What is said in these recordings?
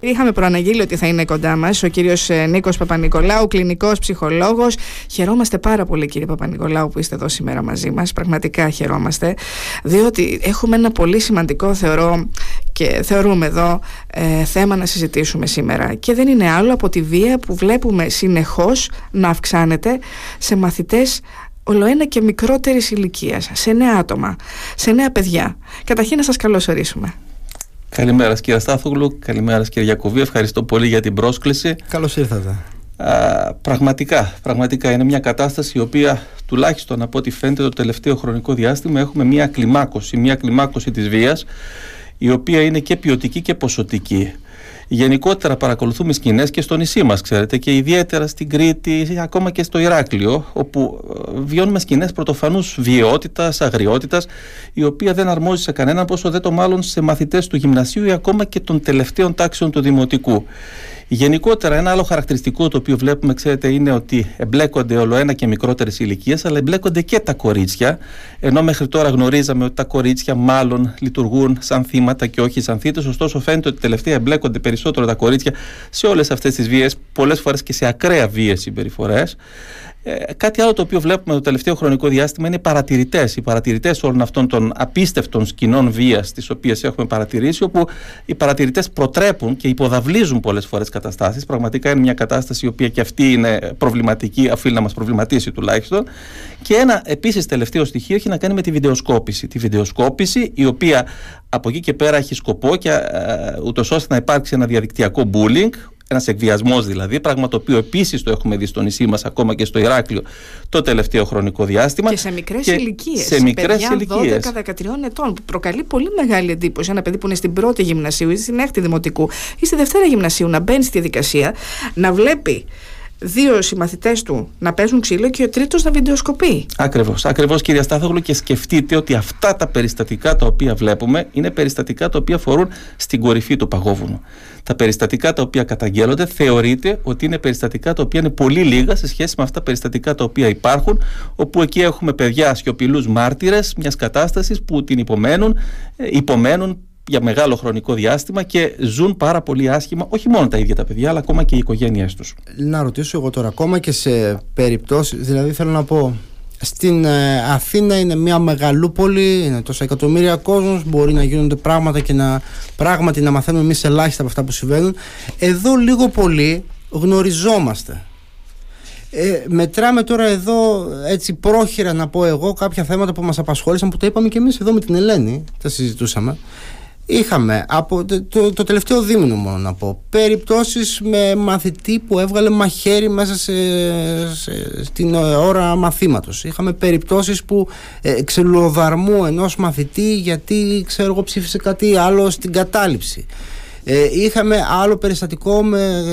Είχαμε προαναγγείλει ότι θα είναι κοντά μας ο κύριος ε, Νίκος Παπα-Νικολάου, κλινικός ψυχολόγος. Χαιρόμαστε πάρα πολύ, κύριε Παπα-Νικολάου, που είστε εδώ σήμερα μαζί μας. Πραγματικά χαιρόμαστε, διότι έχουμε ένα πολύ σημαντικό, θεωρώ και θεωρούμε εδώ, ε, θέμα να συζητήσουμε σήμερα. Και δεν είναι άλλο από τη βία που βλέπουμε συνεχώς να αυξάνεται σε μαθητές ολοένα και μικρότερης ηλικίας, σε νέα άτομα, σε νέα παιδιά. Καταρχήν να σας καλωσορίσουμε. Καλημέρα κύριε Στάθογλου, καλημέρα κύριε Γιακοβή, ευχαριστώ πολύ για την πρόσκληση. Καλώς ήρθατε. Α, πραγματικά, πραγματικά είναι μια κατάσταση η οποία τουλάχιστον από ό,τι φαίνεται το τελευταίο χρονικό διάστημα έχουμε μια κλιμάκωση, μια κλιμάκωση της βίας η οποία είναι και ποιοτική και ποσοτική. Γενικότερα παρακολουθούμε σκηνές και στο νησί μας, ξέρετε, και ιδιαίτερα στην Κρήτη, ακόμα και στο Ηράκλειο, όπου ε, βιώνουμε σκηνές πρωτοφανούς βιαιότητας, αγριότητας, η οποία δεν αρμόζει σε κανέναν, πόσο δεν το μάλλον σε μαθητές του γυμνασίου ή ακόμα και των τελευταίων τάξεων του δημοτικού. Γενικότερα, ένα άλλο χαρακτηριστικό το οποίο βλέπουμε, ξέρετε, είναι ότι εμπλέκονται όλο ένα και μικρότερες ηλικίες, αλλά εμπλέκονται και τα κορίτσια. Ενώ μέχρι τώρα γνωρίζαμε ότι τα κορίτσια μάλλον λειτουργούν σαν θύματα και όχι σαν θύτες. Ωστόσο, φαίνεται ότι τελευταία εμπλέκονται περισσότερο τα κορίτσια σε όλες αυτές τις βίες, πολλές φορές και σε ακραία βίε συμπεριφορές. Ε, κάτι άλλο το οποίο βλέπουμε το τελευταίο χρονικό διάστημα είναι οι παρατηρητές. Οι παρατηρητές όλων αυτών των απίστευτων σκηνών βίας, τις οποίες έχουμε παρατηρήσει, όπου οι παρατηρητές προτρέπουν και υποδαβλίζουν πολλές φορές καταστάσεις. Πραγματικά είναι μια κατάσταση η οποία και αυτή είναι προβληματική, οφείλει να μας προβληματίσει τουλάχιστον. Και ένα επίσης τελευταίο στοιχείο έχει να κάνει με τη βιντεοσκόπηση. Τη βιντεοσκόπηση η οποία από εκεί και πέρα έχει σκοπό και ε, ούτως ώστε να υπάρξει ένα διαδικτυακό bullying, ένας εκβιασμός δηλαδή, πράγμα το οποίο επίσης το έχουμε δει στο νησί μας, ακόμα και στο Ηράκλειο, το τελευταίο χρονικό διάστημα. Και σε μικρές ηλικίες. Σε μικρές ηλικίες. 12-13 ετών, που προκαλεί πολύ μεγάλη εντύπωση. Ένα παιδί που είναι στην πρώτη γυμνασίου ή στην έκτη δημοτικού ή στη δευτέρα γυμνασίου να μπαίνει στη διαδικασία, να βλέπει δύο συμμαθητές του να παίζουν ξύλο και ο τρίτος να βιντεοσκοπεί. Ακριβώς. Ακριβώς, κυρία Στάθογλου, και σκεφτείτε ότι αυτά τα περιστατικά τα οποία βλέπουμε είναι περιστατικά τα οποία αφορούν στην κορυφή του παγόβουνου. Τα περιστατικά τα οποία καταγγέλλονται θεωρείται ότι είναι περιστατικά τα οποία είναι πολύ λίγα σε σχέση με αυτά τα περιστατικά τα οποία υπάρχουν, όπου εκεί έχουμε παιδιά σιωπηλούς μάρτυρες μιας κατάστασης που την υπομένουν, ε, υπομένουν για μεγάλο χρονικό διάστημα και ζουν πάρα πολύ άσχημα όχι μόνο τα ίδια τα παιδιά αλλά ακόμα και οι οικογένειές τους. Να ρωτήσω εγώ τώρα, ακόμα και σε περιπτώσεις, δηλαδή θέλω να πω, στην ε, Αθήνα είναι μια μεγαλούπολη, είναι τόσα εκατομμύρια κόσμος, μπορεί να γίνονται πράγματα και να πράγματι να μαθαίνουμε εμείς ελάχιστα από αυτά που συμβαίνουν. Εδώ λίγο πολύ γνωριζόμαστε. Ε, μετράμε τώρα εδώ έτσι πρόχειρα να πω εγώ κάποια θέματα που μας απασχόλησαν που τα είπαμε και εμείς εδώ με την Ελένη τα συζητούσαμε Είχαμε από το, το, τελευταίο δίμηνο μόνο να πω περιπτώσεις με μαθητή που έβγαλε μαχαίρι μέσα σε, στην ώρα μαθήματος. Είχαμε περιπτώσεις που ε, ξελοδαρμού ενός μαθητή γιατί ξέρω εγώ ψήφισε κάτι άλλο στην κατάληψη. Ε, είχαμε άλλο περιστατικό με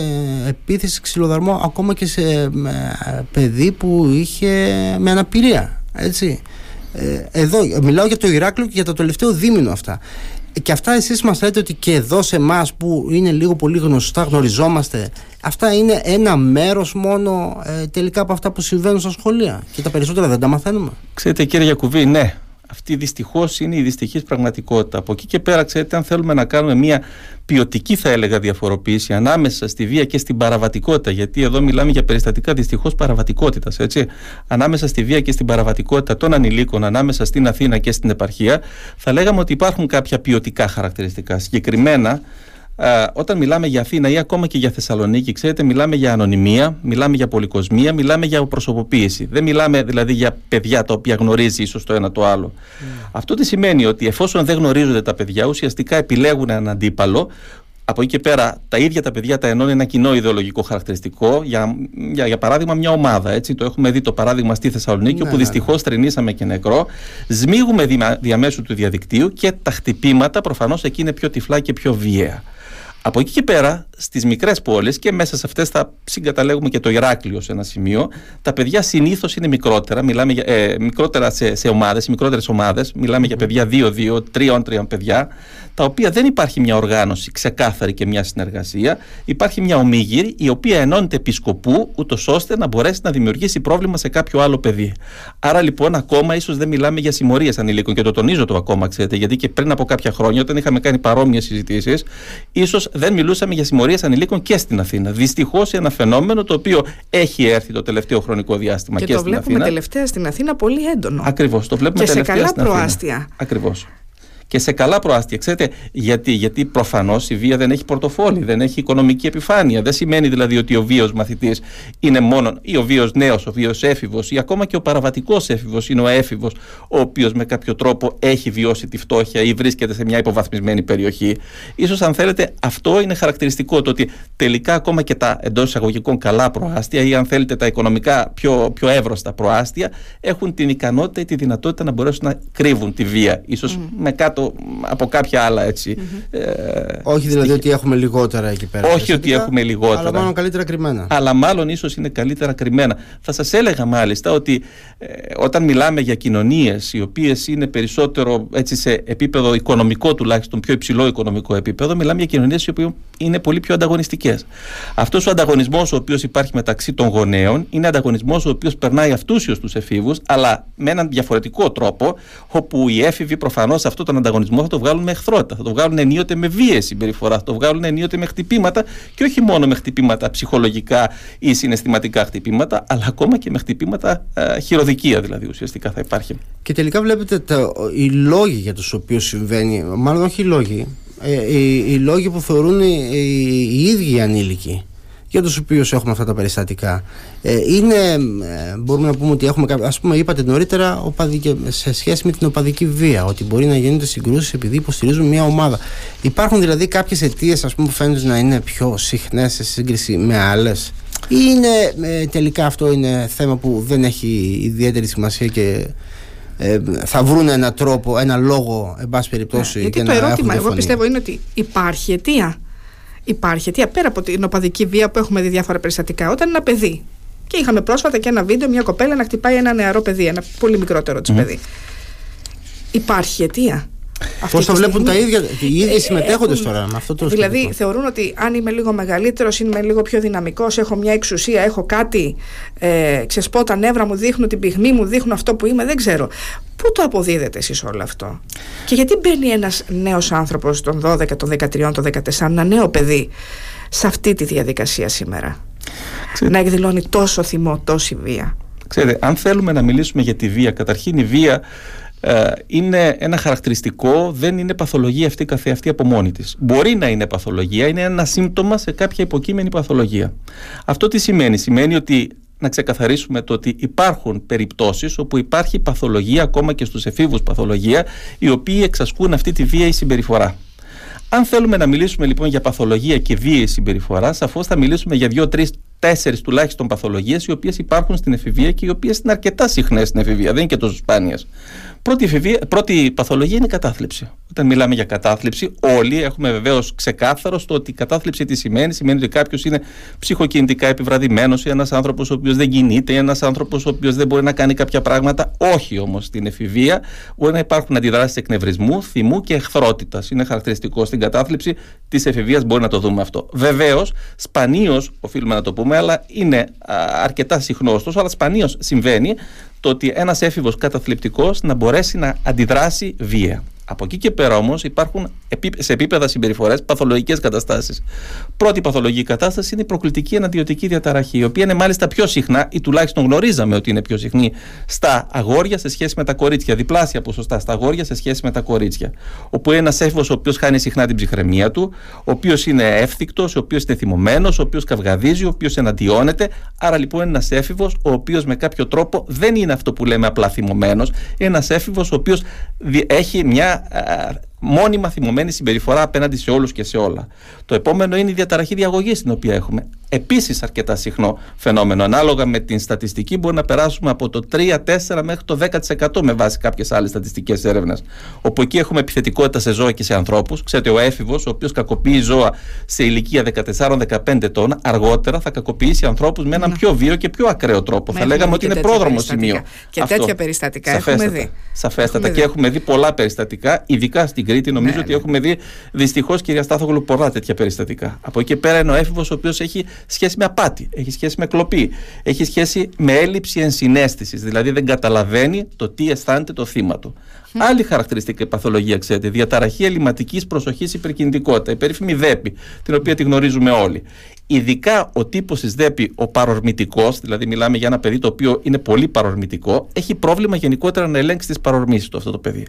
ε, επίθεση ξυλοδαρμό ακόμα και σε ε, παιδί που είχε με αναπηρία. Έτσι. Ε, εδώ μιλάω για το Ηράκλειο και για το τελευταίο δίμηνο αυτά και αυτά εσείς μας λέτε ότι και εδώ σε εμάς που είναι λίγο πολύ γνωστά γνωριζόμαστε αυτά είναι ένα μέρος μόνο ε, τελικά από αυτά που συμβαίνουν στα σχολεία και τα περισσότερα δεν τα μαθαίνουμε. Ξέρετε κύριε Γιακουβή, ναι αυτή δυστυχώς είναι η δυστυχής πραγματικότητα. Από εκεί και πέρα, ξέρετε, αν θέλουμε να κάνουμε μια ποιοτική, θα έλεγα, διαφοροποίηση ανάμεσα στη βία και στην παραβατικότητα, γιατί εδώ μιλάμε για περιστατικά δυστυχώς παραβατικότητας, έτσι. Ανάμεσα στη βία και στην παραβατικότητα των ανηλίκων, ανάμεσα στην Αθήνα και στην επαρχία, θα λέγαμε ότι υπάρχουν κάποια ποιοτικά χαρακτηριστικά. Συγκεκριμένα, ε, όταν μιλάμε για Αθήνα ή ακόμα και για Θεσσαλονίκη, ξέρετε, μιλάμε για ανωνυμία, μιλάμε για πολυκοσμία, μιλάμε για προσωποποίηση. Δεν μιλάμε δηλαδή για παιδιά τα οποία γνωρίζει ίσως το ένα το άλλο. Mm. Αυτό τι σημαίνει ότι εφόσον δεν γνωρίζονται τα παιδιά, ουσιαστικά επιλέγουν έναν αντίπαλο. Από εκεί και πέρα, τα ίδια τα παιδιά τα ενώνει ένα κοινό ιδεολογικό χαρακτηριστικό. Για, για, για παράδειγμα, μια ομάδα. Έτσι, το έχουμε δει το παράδειγμα στη Θεσσαλονίκη, ναι, όπου ναι, δυστυχώς ναι. τρενήσαμε και νεκρό. Σμίγουμε διαμέσου του διαδικτύου και τα χτυπήματα προφανώς εκεί είναι πιο τυφλά και πιο βίαια. Από εκεί και πέρα, στις μικρές πόλεις και μέσα σε αυτές θα συγκαταλέγουμε και το Ηράκλειο σε ένα σημείο, τα παιδιά συνήθως είναι μικρότερα, μιλάμε για, ε, μικρότερα σε, σε ομάδες, μικρότερες ομάδες, μιλάμε για παιδιά 2-2, 3-3 παιδιά, τα οποία δεν υπάρχει μια οργάνωση ξεκάθαρη και μια συνεργασία. Υπάρχει μια ομίγυρη η οποία ενώνεται επί σκοπού, ούτως ώστε να μπορέσει να δημιουργήσει πρόβλημα σε κάποιο άλλο παιδί. Άρα λοιπόν, ακόμα ίσως δεν μιλάμε για συμμορίες ανηλίκων και το τονίζω το ακόμα, ξέρετε, γιατί και πριν από κάποια χρόνια, όταν είχαμε κάνει παρόμοιες συζητήσεις, ίσως δεν μιλούσαμε για συμμορίες ανηλίκων και στην Αθήνα. Δυστυχώς ένα φαινόμενο το οποίο έχει έρθει το τελευταίο χρονικό διάστημα και, και το στην βλέπουμε τελευταία στην Αθήνα πολύ έντονο. Ακριβώς. Το βλέπουμε και τελευταία σε καλά στην προάστια. Ακριβώς και σε καλά προάστια. Ξέρετε γιατί, γιατί προφανώς η βία δεν έχει πορτοφόλι, δεν έχει οικονομική επιφάνεια. Δεν σημαίνει δηλαδή ότι ο βίος μαθητής είναι μόνο ή ο βίος νέος, ο βίος έφηβος ή ακόμα και ο παραβατικός έφηβος είναι ο έφηβος, ο οποίος με κάποιο τρόπο έχει βιώσει τη φτώχεια ή βρίσκεται σε μια υποβαθμισμένη περιοχή. σω αν θέλετε αυτό είναι χαρακτηριστικό το ότι τελικά ακόμα και τα εντός εισαγωγικών καλά προάστια ή αν θέλετε τα οικονομικά πιο, πιο εύρωστα προάστια έχουν την ικανότητα ή τη δυνατότητα να μπορέσουν να κρύβουν τη βία. ίσως με κάτω από κάποια άλλα έτσι. Ε, όχι δηλαδή ότι έχουμε λιγότερα εκεί πέρα. Όχι ότι έχουμε λιγότερα. Αλλά μάλλον καλύτερα κρυμμένα. Αλλά μάλλον ίσως είναι καλύτερα κρυμμένα. Θα σας έλεγα μάλιστα ότι ε, όταν μιλάμε για κοινωνίες οι οποίες είναι περισσότερο έτσι, σε επίπεδο οικονομικό τουλάχιστον, πιο υψηλό οικονομικό επίπεδο, μιλάμε για κοινωνίες οι οποίες είναι πολύ πιο ανταγωνιστικές. Αυτός ο ανταγωνισμός ο οποίος υπάρχει μεταξύ των γονέων είναι ανταγωνισμός ο οποίος περνάει αυτούσιος στου εφήβους, αλλά με έναν διαφορετικό τρόπο, όπου οι έφηβοι προφανώς αυτόν τον ανταγωνισμό ανταγωνισμό θα το βγάλουν με εχθρότητα, θα το βγάλουν ενίοτε με βίαιη συμπεριφορά, θα το βγάλουν ενίοτε με χτυπήματα και όχι μόνο με χτυπήματα ψυχολογικά ή συναισθηματικά χτυπήματα, αλλά ακόμα και με χτυπήματα ε, χειροδικία δηλαδή ουσιαστικά θα υπάρχει. Και τελικά βλέπετε τα, οι λόγοι για τους οποίους συμβαίνει, μάλλον όχι οι λόγοι, ε, οι, οι λόγοι που θεωρούν οι, οι, οι ίδιοι οι ανήλικοι για τους οποίους έχουμε αυτά τα περιστατικά ε, είναι, ε, μπορούμε να πούμε ότι έχουμε ας πούμε είπατε νωρίτερα οπαδική, σε σχέση με την οπαδική βία ότι μπορεί να γίνονται συγκρούσεις επειδή υποστηρίζουν μια ομάδα υπάρχουν δηλαδή κάποιες αιτίες που φαίνονται να είναι πιο συχνές σε σύγκριση με άλλες; Ή είναι ε, τελικά αυτό είναι θέμα που δεν έχει ιδιαίτερη σημασία και ε, θα βρουν έναν τρόπο, ένα λόγο, εν πάση περιπτώσει. Ναι, γιατί το ερώτημα, εγώ πιστεύω, είναι ότι υπάρχει αιτία υπάρχει αιτία πέρα από την οπαδική βία που έχουμε δει διάφορα περιστατικά. Όταν ένα παιδί. Και είχαμε πρόσφατα και ένα βίντεο, μια κοπέλα να χτυπάει ένα νεαρό παιδί, ένα πολύ μικρότερο τη παιδί. Υπάρχει αιτία. Πώς το βλέπουν τα ίδια, οι ίδιοι ε, συμμετέχοντες τώρα με αυτό το Δηλαδή θεωρούν ότι αν είμαι λίγο μεγαλύτερος, είμαι λίγο πιο δυναμικός, έχω μια εξουσία, έχω κάτι, ε, ξεσπώ τα νεύρα μου, δείχνω την πυγμή μου, δείχνω αυτό που είμαι, δεν ξέρω. Πού το αποδίδετε εσείς όλο αυτό; Και γιατί μπαίνει ένας νέος άνθρωπος των 12, των 13, των 14, ένα νέο παιδί σε αυτή τη διαδικασία σήμερα; Να εκδηλώνει τόσο θυμό, τόση βία. Ξέρετε, αν θέλουμε να μιλήσουμε για τη βία, καταρχήν η βία ε, είναι ένα χαρακτηριστικό, δεν είναι παθολογία αυτή καθεαυτή από μόνη της. Μπορεί να είναι παθολογία, είναι ένα σύμπτωμα σε κάποια υποκείμενη παθολογία. Αυτό τι σημαίνει, σημαίνει ότι να ξεκαθαρίσουμε το ότι υπάρχουν περιπτώσεις όπου υπάρχει παθολογία, ακόμα και στους εφήβους παθολογία, οι οποίοι εξασκούν αυτή τη βίαιη συμπεριφορά. Αν θέλουμε να μιλήσουμε λοιπόν για παθολογία και βίαιη συμπεριφορά, σαφώς θα μιλήσουμε για δύο-τρεις τέσσερις τουλάχιστον παθολογίες οι οποίες υπάρχουν στην εφηβεία και οι οποίες είναι αρκετά συχνές στην εφηβεία, δεν είναι και τόσο σπάνιες. Πρώτη, πρώτη παθολογία είναι η κατάθλιψη. Όταν μιλάμε για κατάθλιψη, όλοι έχουμε βεβαίως ξεκάθαρο στο ότι η κατάθλιψη τι σημαίνει. Σημαίνει ότι κάποιος είναι ψυχοκινητικά επιβραδυμένος ή ένας άνθρωπος ο οποίος δεν κινείται ή ένας άνθρωπος ο οποίος δεν μπορεί να κάνει κάποια πράγματα. Όχι όμως στην εφηβεία. Μπορεί να υπάρχουν αντιδράσεις εκνευρισμού, θυμού και εχθρότητας. Είναι χαρακτηριστικό στην κατάθλιψη της εφηβείας, μπορεί να το δούμε αυτό. Βεβαίως, σπανίως οφείλουμε να το πούμε, αλλά είναι αρκετά συχνό, ωστόσο, αλλά σπανίως συμβαίνει το ότι ένας έφηβος καταθλιπτικός να μπορέσει να αντιδράσει βία. Από εκεί και πέρα όμως υπάρχουν σε επίπεδα συμπεριφορέ παθολογικές καταστάσεις. Πρώτη παθολογική κατάσταση είναι η προκλητική αναντιωτική διαταραχή, η οποία είναι μάλιστα πιο συχνά, ή τουλάχιστον γνωρίζαμε ότι είναι πιο συχνή, στα αγόρια σε σχέση με τα κορίτσια. Διπλάσια ποσοστά στα αγόρια σε σχέση με τα κορίτσια. Όπου είναι ένας έφηβος ο οποίος χάνει συχνά την ψυχραιμία του, ο οποίος είναι εύθυκτος, ο οποίος είναι θυμωμένος, ο οποίος καυγαδίζει, ο οποίος εναντιώνεται. Άρα λοιπόν είναι ένας έφηβος ο οποίος με κάποιο τρόπο δεν είναι αυτό που λέμε απλά θυμωμένος, είναι ένας έφηβος ο οποίος έχει μια uh, μόνιμα θυμωμένη συμπεριφορά απέναντι σε όλους και σε όλα. Το επόμενο είναι η διαταραχή διαγωγής την οποία έχουμε. Επίσης αρκετά συχνό φαινόμενο. Ανάλογα με την στατιστική, μπορεί να περάσουμε από το 3-4 μέχρι το 10% με βάση κάποιες άλλες στατιστικές έρευνες. Όπου εκεί έχουμε επιθετικότητα σε ζώα και σε ανθρώπους. Ξέρετε, ο έφηβος, ο οποίος κακοποιεί ζώα σε ηλικία 14-15 ετών, αργότερα θα κακοποιήσει ανθρώπους με έναν ναι. πιο βίο και πιο ακραίο τρόπο. θα λέγαμε ότι είναι πρόδρομος σημείο. Και Αυτό. τέτοια περιστατικά Σαφέστατα. έχουμε δει. Σαφέστατα. Έχουμε και δει. έχουμε δει πολλά περιστατικά, ειδικά στην Κρήτη. Νομίζω ναι, ότι ναι. έχουμε δει δυστυχώς, κυρία Στάθογλου, πολλά τέτοια περιστατικά. Από εκεί πέρα είναι ο έφηβος ο οποίος έχει σχέση με απάτη, έχει σχέση με κλοπή, έχει σχέση με έλλειψη ενσυναίσθησης. Δηλαδή δεν καταλαβαίνει το τι αισθάνεται το θύμα του. Άλλη χαρακτηριστική παθολογία, ξέρετε, διαταραχή ελληματικής προσοχής υπερκινητικότητα, η περίφημη ΔΕΠΗ, την οποία τη γνωρίζουμε όλοι. Ειδικά ο τύπος της ΔΕΠΗ, ο παρορμητικός, δηλαδή μιλάμε για ένα παιδί το οποίο είναι πολύ παρορμητικό, έχει πρόβλημα γενικότερα να ελέγξει τις παρορμήσεις του αυτό το παιδί.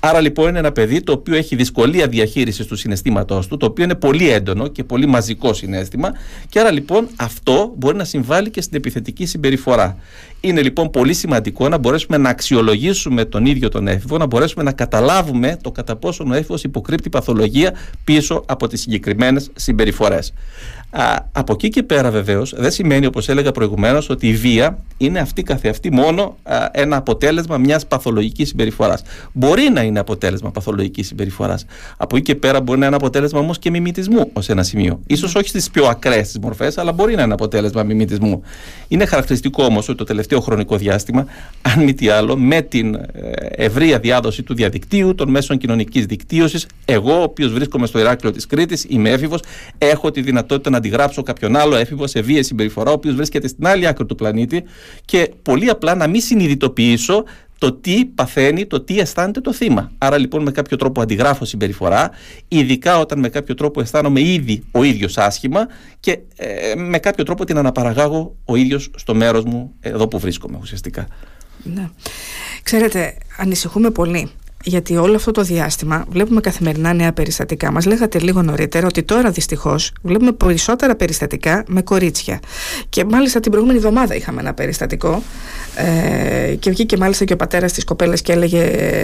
Άρα λοιπόν είναι ένα παιδί το οποίο έχει δυσκολία διαχείρισης του συναισθήματός του, το οποίο είναι πολύ έντονο και πολύ μαζικό συνέστημα, και άρα λοιπόν αυτό μπορεί να συμβάλλει και στην επιθετική συμπεριφορά. Είναι λοιπόν πολύ σημαντικό να μπορέσουμε να αξιολογήσουμε τον ίδιο τον έφηβο, να μπορέσουμε να καταλάβουμε το κατά πόσο ο έφηβος υποκρύπτει παθολογία πίσω από τις συγκεκριμένες συμπεριφορές. Από εκεί και πέρα βεβαίως δεν σημαίνει όπως έλεγα προηγουμένως ότι η βία είναι αυτή καθεαυτή μόνο α, ένα αποτέλεσμα μιας παθολογικής συμπεριφοράς. Μπορεί να είναι αποτέλεσμα παθολογικής συμπεριφοράς. Από εκεί και πέρα μπορεί να είναι αποτέλεσμα όμως και μιμητισμού ως ένα σημείο. Ίσως όχι στις πιο ακραίες τις μορφές αλλά μπορεί να είναι αποτέλεσμα μιμητισμού. Είναι χαρακτηριστικό όμως ότι το τελευταίο χρονικό διάστημα αν μη τι άλλο με την ε, ευρεία διάδοση του διαδικτύου, των μέσων κοινωνικής δικτύωσης εγώ ο οποίος βρίσκομαι στο Ηράκλειο της Κρήτης είμαι έφηβος, έχω τη δυνατότητα να αντιγράψω κάποιον άλλο έφηβο σε βίαιη συμπεριφορά, ο οποίος βρίσκεται στην άλλη άκρη του πλανήτη και πολύ απλά να μην συνειδητοποιήσω το τι παθαίνει, το τι αισθάνεται το θύμα. Άρα λοιπόν με κάποιο τρόπο αντιγράφω συμπεριφορά, ειδικά όταν με κάποιο τρόπο αισθάνομαι ήδη ο ίδιος άσχημα και ε, με κάποιο τρόπο την αναπαραγάγω ο ίδιος στο μέρος μου εδώ που βρίσκομαι ουσιαστικά. Ναι. Ξέρετε, ανησυχούμε πολύ γιατί όλο αυτό το διάστημα βλέπουμε καθημερινά νέα περιστατικά. Μας λέγατε λίγο νωρίτερα ότι τώρα δυστυχώς βλέπουμε περισσότερα περιστατικά με κορίτσια. Και μάλιστα την προηγούμενη εβδομάδα είχαμε ένα περιστατικό. Ε, και βγήκε μάλιστα και ο πατέρας της κοπέλας και έλεγε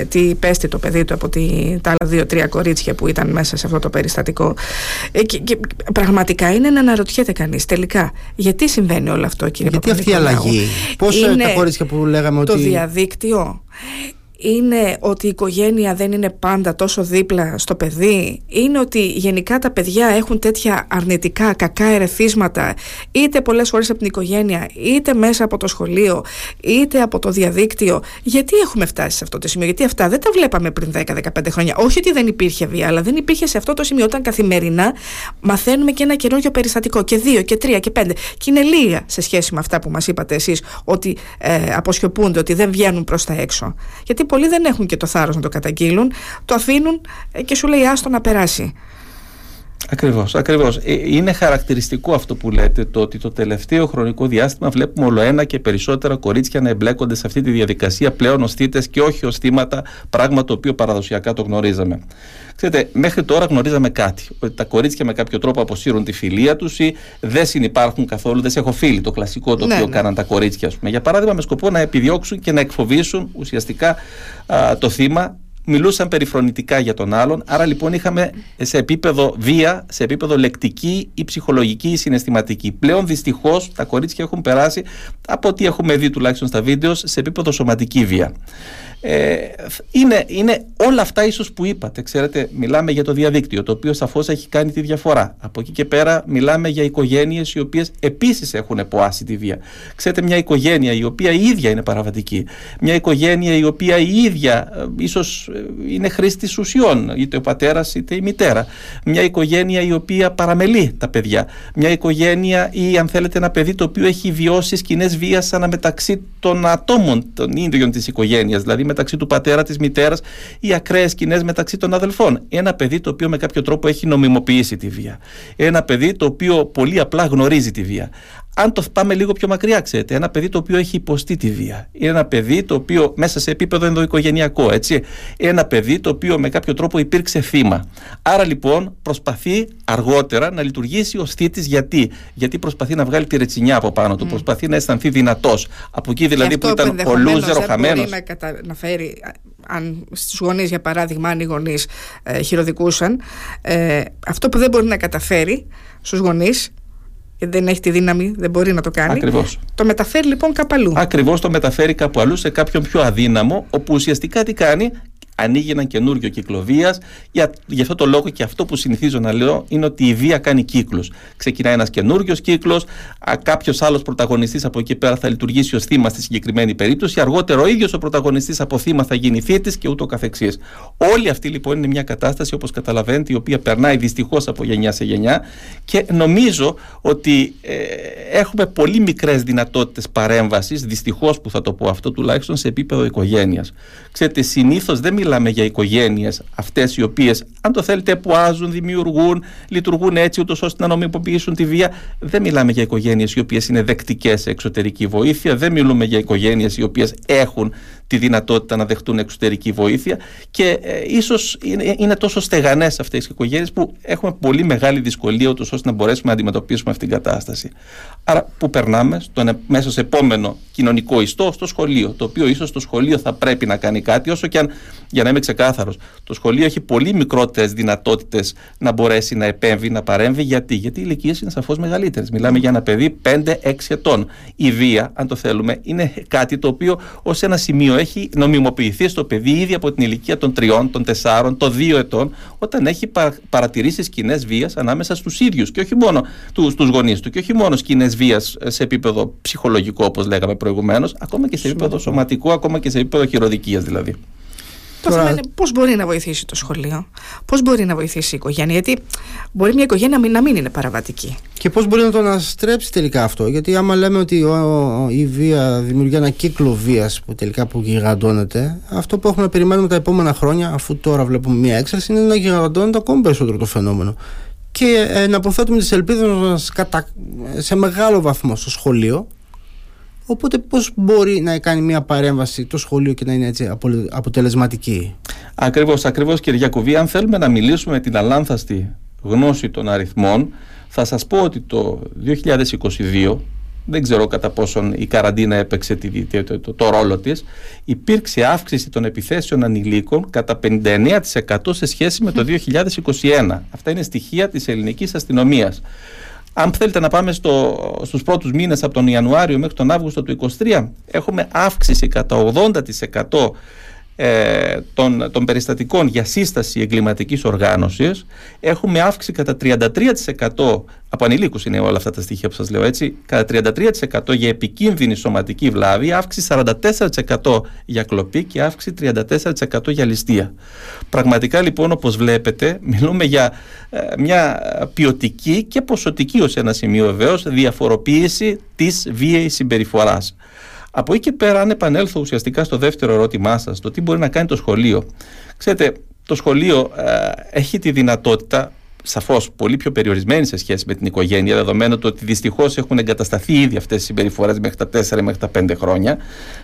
τι πέστη το παιδί του από τη, τα άλλα δύο-τρία κορίτσια που ήταν μέσα σε αυτό το περιστατικό. Ε, και, και, πραγματικά είναι να αναρωτιέται κανείς τελικά γιατί συμβαίνει όλο αυτό, κύριε Γιατί αυτή η αλλαγή, Πώς τα κορίτσια που λέγαμε ότι. Το διαδίκτυο είναι ότι η οικογένεια δεν είναι πάντα τόσο δίπλα στο παιδί, είναι ότι γενικά τα παιδιά έχουν τέτοια αρνητικά, κακά ερεθίσματα, είτε πολλές φορές από την οικογένεια, είτε μέσα από το σχολείο, είτε από το διαδίκτυο; Γιατί έχουμε φτάσει σε αυτό το σημείο, γιατί αυτά δεν τα βλέπαμε πριν 10-15 χρόνια. Όχι ότι δεν υπήρχε βία, αλλά δεν υπήρχε σε αυτό το σημείο όταν καθημερινά μαθαίνουμε και ένα καινούργιο περιστατικό, και δύο, και τρία, και πέντε. Και είναι λίγα σε σχέση με αυτά που μας είπατε εσείς, ότι ε, αποσιωπούνται, ότι δεν βγαίνουν προς τα έξω. Γιατί πολλοί δεν έχουν και το θάρρος να το καταγγείλουν, το αφήνουν ε, και σου λέει άστο να περάσει. Ακριβώς, ακριβώς. Ε, είναι χαρακτηριστικό αυτό που λέτε, το ότι το τελευταίο χρονικό διάστημα βλέπουμε όλο ένα και περισσότερα κορίτσια να εμπλέκονται σε αυτή τη διαδικασία πλέον ως θύτες και όχι ως θύματα, πράγμα το οποίο παραδοσιακά το γνωρίζαμε. Ξέρετε, μέχρι τώρα γνωρίζαμε κάτι. Ότι τα κορίτσια με κάποιο τρόπο αποσύρουν τη φιλία τους ή δεν συνεπάρχουν καθόλου, δεν σε έχω φίλοι. Το κλασικό το ναι, οποίο ναι. κάναν τα κορίτσια, πούμε. Για παράδειγμα, με σκοπό να επιδιώξουν και να εκφοβήσουν ουσιαστικά α, το θύμα μιλούσαν περιφρονητικά για τον άλλον. Άρα λοιπόν είχαμε σε επίπεδο βία, σε επίπεδο λεκτική ή ψυχολογική ή συναισθηματική. Πλέον δυστυχώς τα κορίτσια έχουν περάσει από ό,τι έχουμε δει τουλάχιστον στα βίντεος σε επίπεδο σωματική βία. Ε, είναι, είναι όλα αυτά ίσως που είπατε. Ξέρετε μιλάμε για το διαδίκτυο το οποίο σαφώς έχει κάνει τη διαφορά. Από εκεί και πέρα μιλάμε για οικογένειες οι οποίες επίσης έχουν εποάσει τη βία. Ξέρετε μια οικογένεια η οποία η ίδια είναι παραβατική. Μια οικογένεια η οποία η ίδια ε, ίσως ε, είναι χρήστη ουσιών είτε ο πατέρας είτε η μητέρα. Μια οικογένεια η οποία παραμελεί τα παιδιά. Μια οικογένεια ή αν θέλετε ένα παιδί το οποίο έχει βιώσει σκηνές βίας αναμεταξύ των ατόμων των ίδιων της οικογένειας. Δηλαδή μεταξύ του πατέρα, της μητέρας ή ακραίες σκηνές μεταξύ των αδελφών. Ένα παιδί το οποίο με κάποιο τρόπο έχει νομιμοποιήσει τη βία. Ένα παιδί το οποίο πολύ απλά γνωρίζει τη βία. Αν το πάμε λίγο πιο μακριά, ξέρετε, ένα παιδί το οποίο έχει υποστεί τη βία. Είναι ένα παιδί το οποίο μέσα σε επίπεδο ενδοοικογενειακό, έτσι. Είναι ένα παιδί το οποίο με κάποιο τρόπο υπήρξε θύμα. Άρα λοιπόν προσπαθεί αργότερα να λειτουργήσει ως θήτης. Γιατί; Γιατί προσπαθεί να βγάλει τη ρετσινιά από πάνω του, προσπαθεί να αισθανθεί δυνατός. Από εκεί δηλαδή που ήταν ο λούζερ, ο χαμένος. Μπορεί να, κατα... να φέρει, αν στους γονείς, για παράδειγμα, αν οι γονείς ε, χειροδικούσαν, ε, αυτό που δεν μπορεί να καταφέρει στους γονείς γιατί δεν έχει τη δύναμη, δεν μπορεί να το κάνει. Ακριβώς. Το μεταφέρει λοιπόν κάπου αλλού. Ακριβώς το μεταφέρει κάπου αλλού σε κάποιον πιο αδύναμο, όπου ουσιαστικά τι κάνει, ανοίγει ένα καινούριο κύκλο βίας. Για, για αυτό το λόγο και αυτό που συνηθίζω να λέω είναι ότι η βία κάνει κύκλους. Ξεκινάει ένας καινούριο κύκλος, κάποιος άλλος πρωταγωνιστής από εκεί πέρα θα λειτουργήσει ως θύμα στη συγκεκριμένη περίπτωση. Αργότερα ο ίδιος ο πρωταγωνιστής από θύμα θα γίνει θήτη και ούτω καθεξής. Όλη αυτή λοιπόν είναι μια κατάσταση όπως καταλαβαίνετε η οποία περνάει δυστυχώς από γενιά σε γενιά και νομίζω ότι ε, έχουμε πολύ μικρές δυνατότητες παρέμβασης, δυστυχώς που θα το πω αυτό τουλάχιστον σε επίπεδο οικογένειας. Ξέρετε, συνήθως δεν μιλάμε για οικογένειες αυτές οι οποίες, αν το θέλετε, πουάζουν, δημιουργούν, λειτουργούν έτσι, ούτως ώστε να νομιμοποιήσουν τη βία. Δεν μιλάμε για οικογένειες οι οποίες είναι δεκτικές σε εξωτερική βοήθεια. Δεν μιλούμε για οικογένειες οι οποίες έχουν τη δυνατότητα να δεχτούν εξωτερική βοήθεια και ε, ίσως είναι, είναι τόσο στεγανές αυτές οι οικογένειες που έχουμε πολύ μεγάλη δυσκολία ούτως ώστε να μπορέσουμε να αντιμετωπίσουμε αυτήν την κατάσταση. Άρα που περνάμε στο, μέσα σε επόμενο κοινωνικό ιστό στο σχολείο, το οποίο ίσως το σχολείο θα πρέπει να κάνει κάτι όσο και αν, για να είμαι ξεκάθαρος, το σχολείο έχει πολύ μικρότερες δυνατότητες να μπορέσει να επέμβει, να παρέμβει. Γιατί, Γιατί οι ηλικίες είναι σαφώς μεγαλύτερες. Μιλάμε για ένα παιδί 5-6 ετών. Η βία, αν το θέλουμε, είναι κάτι το οποίο ως ένα σημείο έχει νομιμοποιηθεί στο παιδί ήδη από την ηλικία των τριών, των τεσσάρων, των δύο ετών, όταν έχει παρατηρήσει σκηνές βίας ανάμεσα στους ίδιους και όχι μόνο στου γονείς του, και όχι μόνο σκηνές βίας σε επίπεδο ψυχολογικό, όπως λέγαμε προηγουμένως, ακόμα και σε επίπεδο σωματικό, ακόμα και σε επίπεδο χειροδικίας δηλαδή. Το θέμα είναι πώς μπορεί να βοηθήσει το σχολείο, πώς μπορεί να βοηθήσει η οικογένεια. Γιατί μπορεί μια οικογένεια να μην είναι παραβατική. Και πώς μπορεί να το αναστρέψει τελικά αυτό; Γιατί άμα λέμε ότι η βία δημιουργεί ένα κύκλο βίας που τελικά που γιγαντώνεται, αυτό που έχουμε να περιμένουμε τα επόμενα χρόνια, αφού τώρα βλέπουμε μια έξαρση, είναι να γιγαντώνεται ακόμη περισσότερο το φαινόμενο. Και ε, να αποθέτουμε τις ελπίδες μας σε μεγάλο βαθμό στο σχολείο, Οπότε πώς μπορεί να κάνει μια παρέμβαση το σχολείο και να είναι έτσι αποτελεσματική; Ακριβώς, ακριβώς κύριε Γιακουβή, αν θέλουμε να μιλήσουμε με την αλάνθαστη γνώση των αριθμών, θα σας πω ότι το 2022, δεν ξέρω κατά πόσον η καραντίνα έπαιξε το, το, το, το ρόλο της, υπήρξε αύξηση των επιθέσεων ανηλίκων κατά 59% σε σχέση με το 2021. Αυτά είναι στοιχεία της ελληνικής αστυνομίας. Αν θέλετε να πάμε στο, στους πρώτους μήνες από τον Ιανουάριο μέχρι τον Αύγουστο του 2023 έχουμε αύξηση κατά 80% ε, των, των περιστατικών για σύσταση εγκληματικής οργάνωσης έχουμε αύξηση κατά 33% από ανηλίκους είναι όλα αυτά τα στοιχεία που σας λέω έτσι κατά 33% για επικίνδυνη σωματική βλάβη αύξηση 44% για κλοπή και αύξηση 34% για ληστεία. Πραγματικά λοιπόν όπως βλέπετε μιλούμε για ε, μια ποιοτική και ποσοτική ως ένα σημείο βεβαίως διαφοροποίηση της βίαιης συμπεριφοράς από εκεί και πέρα, αν επανέλθω ουσιαστικά στο δεύτερο ερώτημά σας, το τι μπορεί να κάνει το σχολείο. Ξέρετε, το σχολείο ε, έχει τη δυνατότητα σαφώς πολύ πιο περιορισμένη σε σχέση με την οικογένεια, δεδομένου το ότι δυστυχώς έχουν εγκατασταθεί ήδη αυτές οι συμπεριφορές μέχρι τα 4 μέχρι τα 5 χρόνια,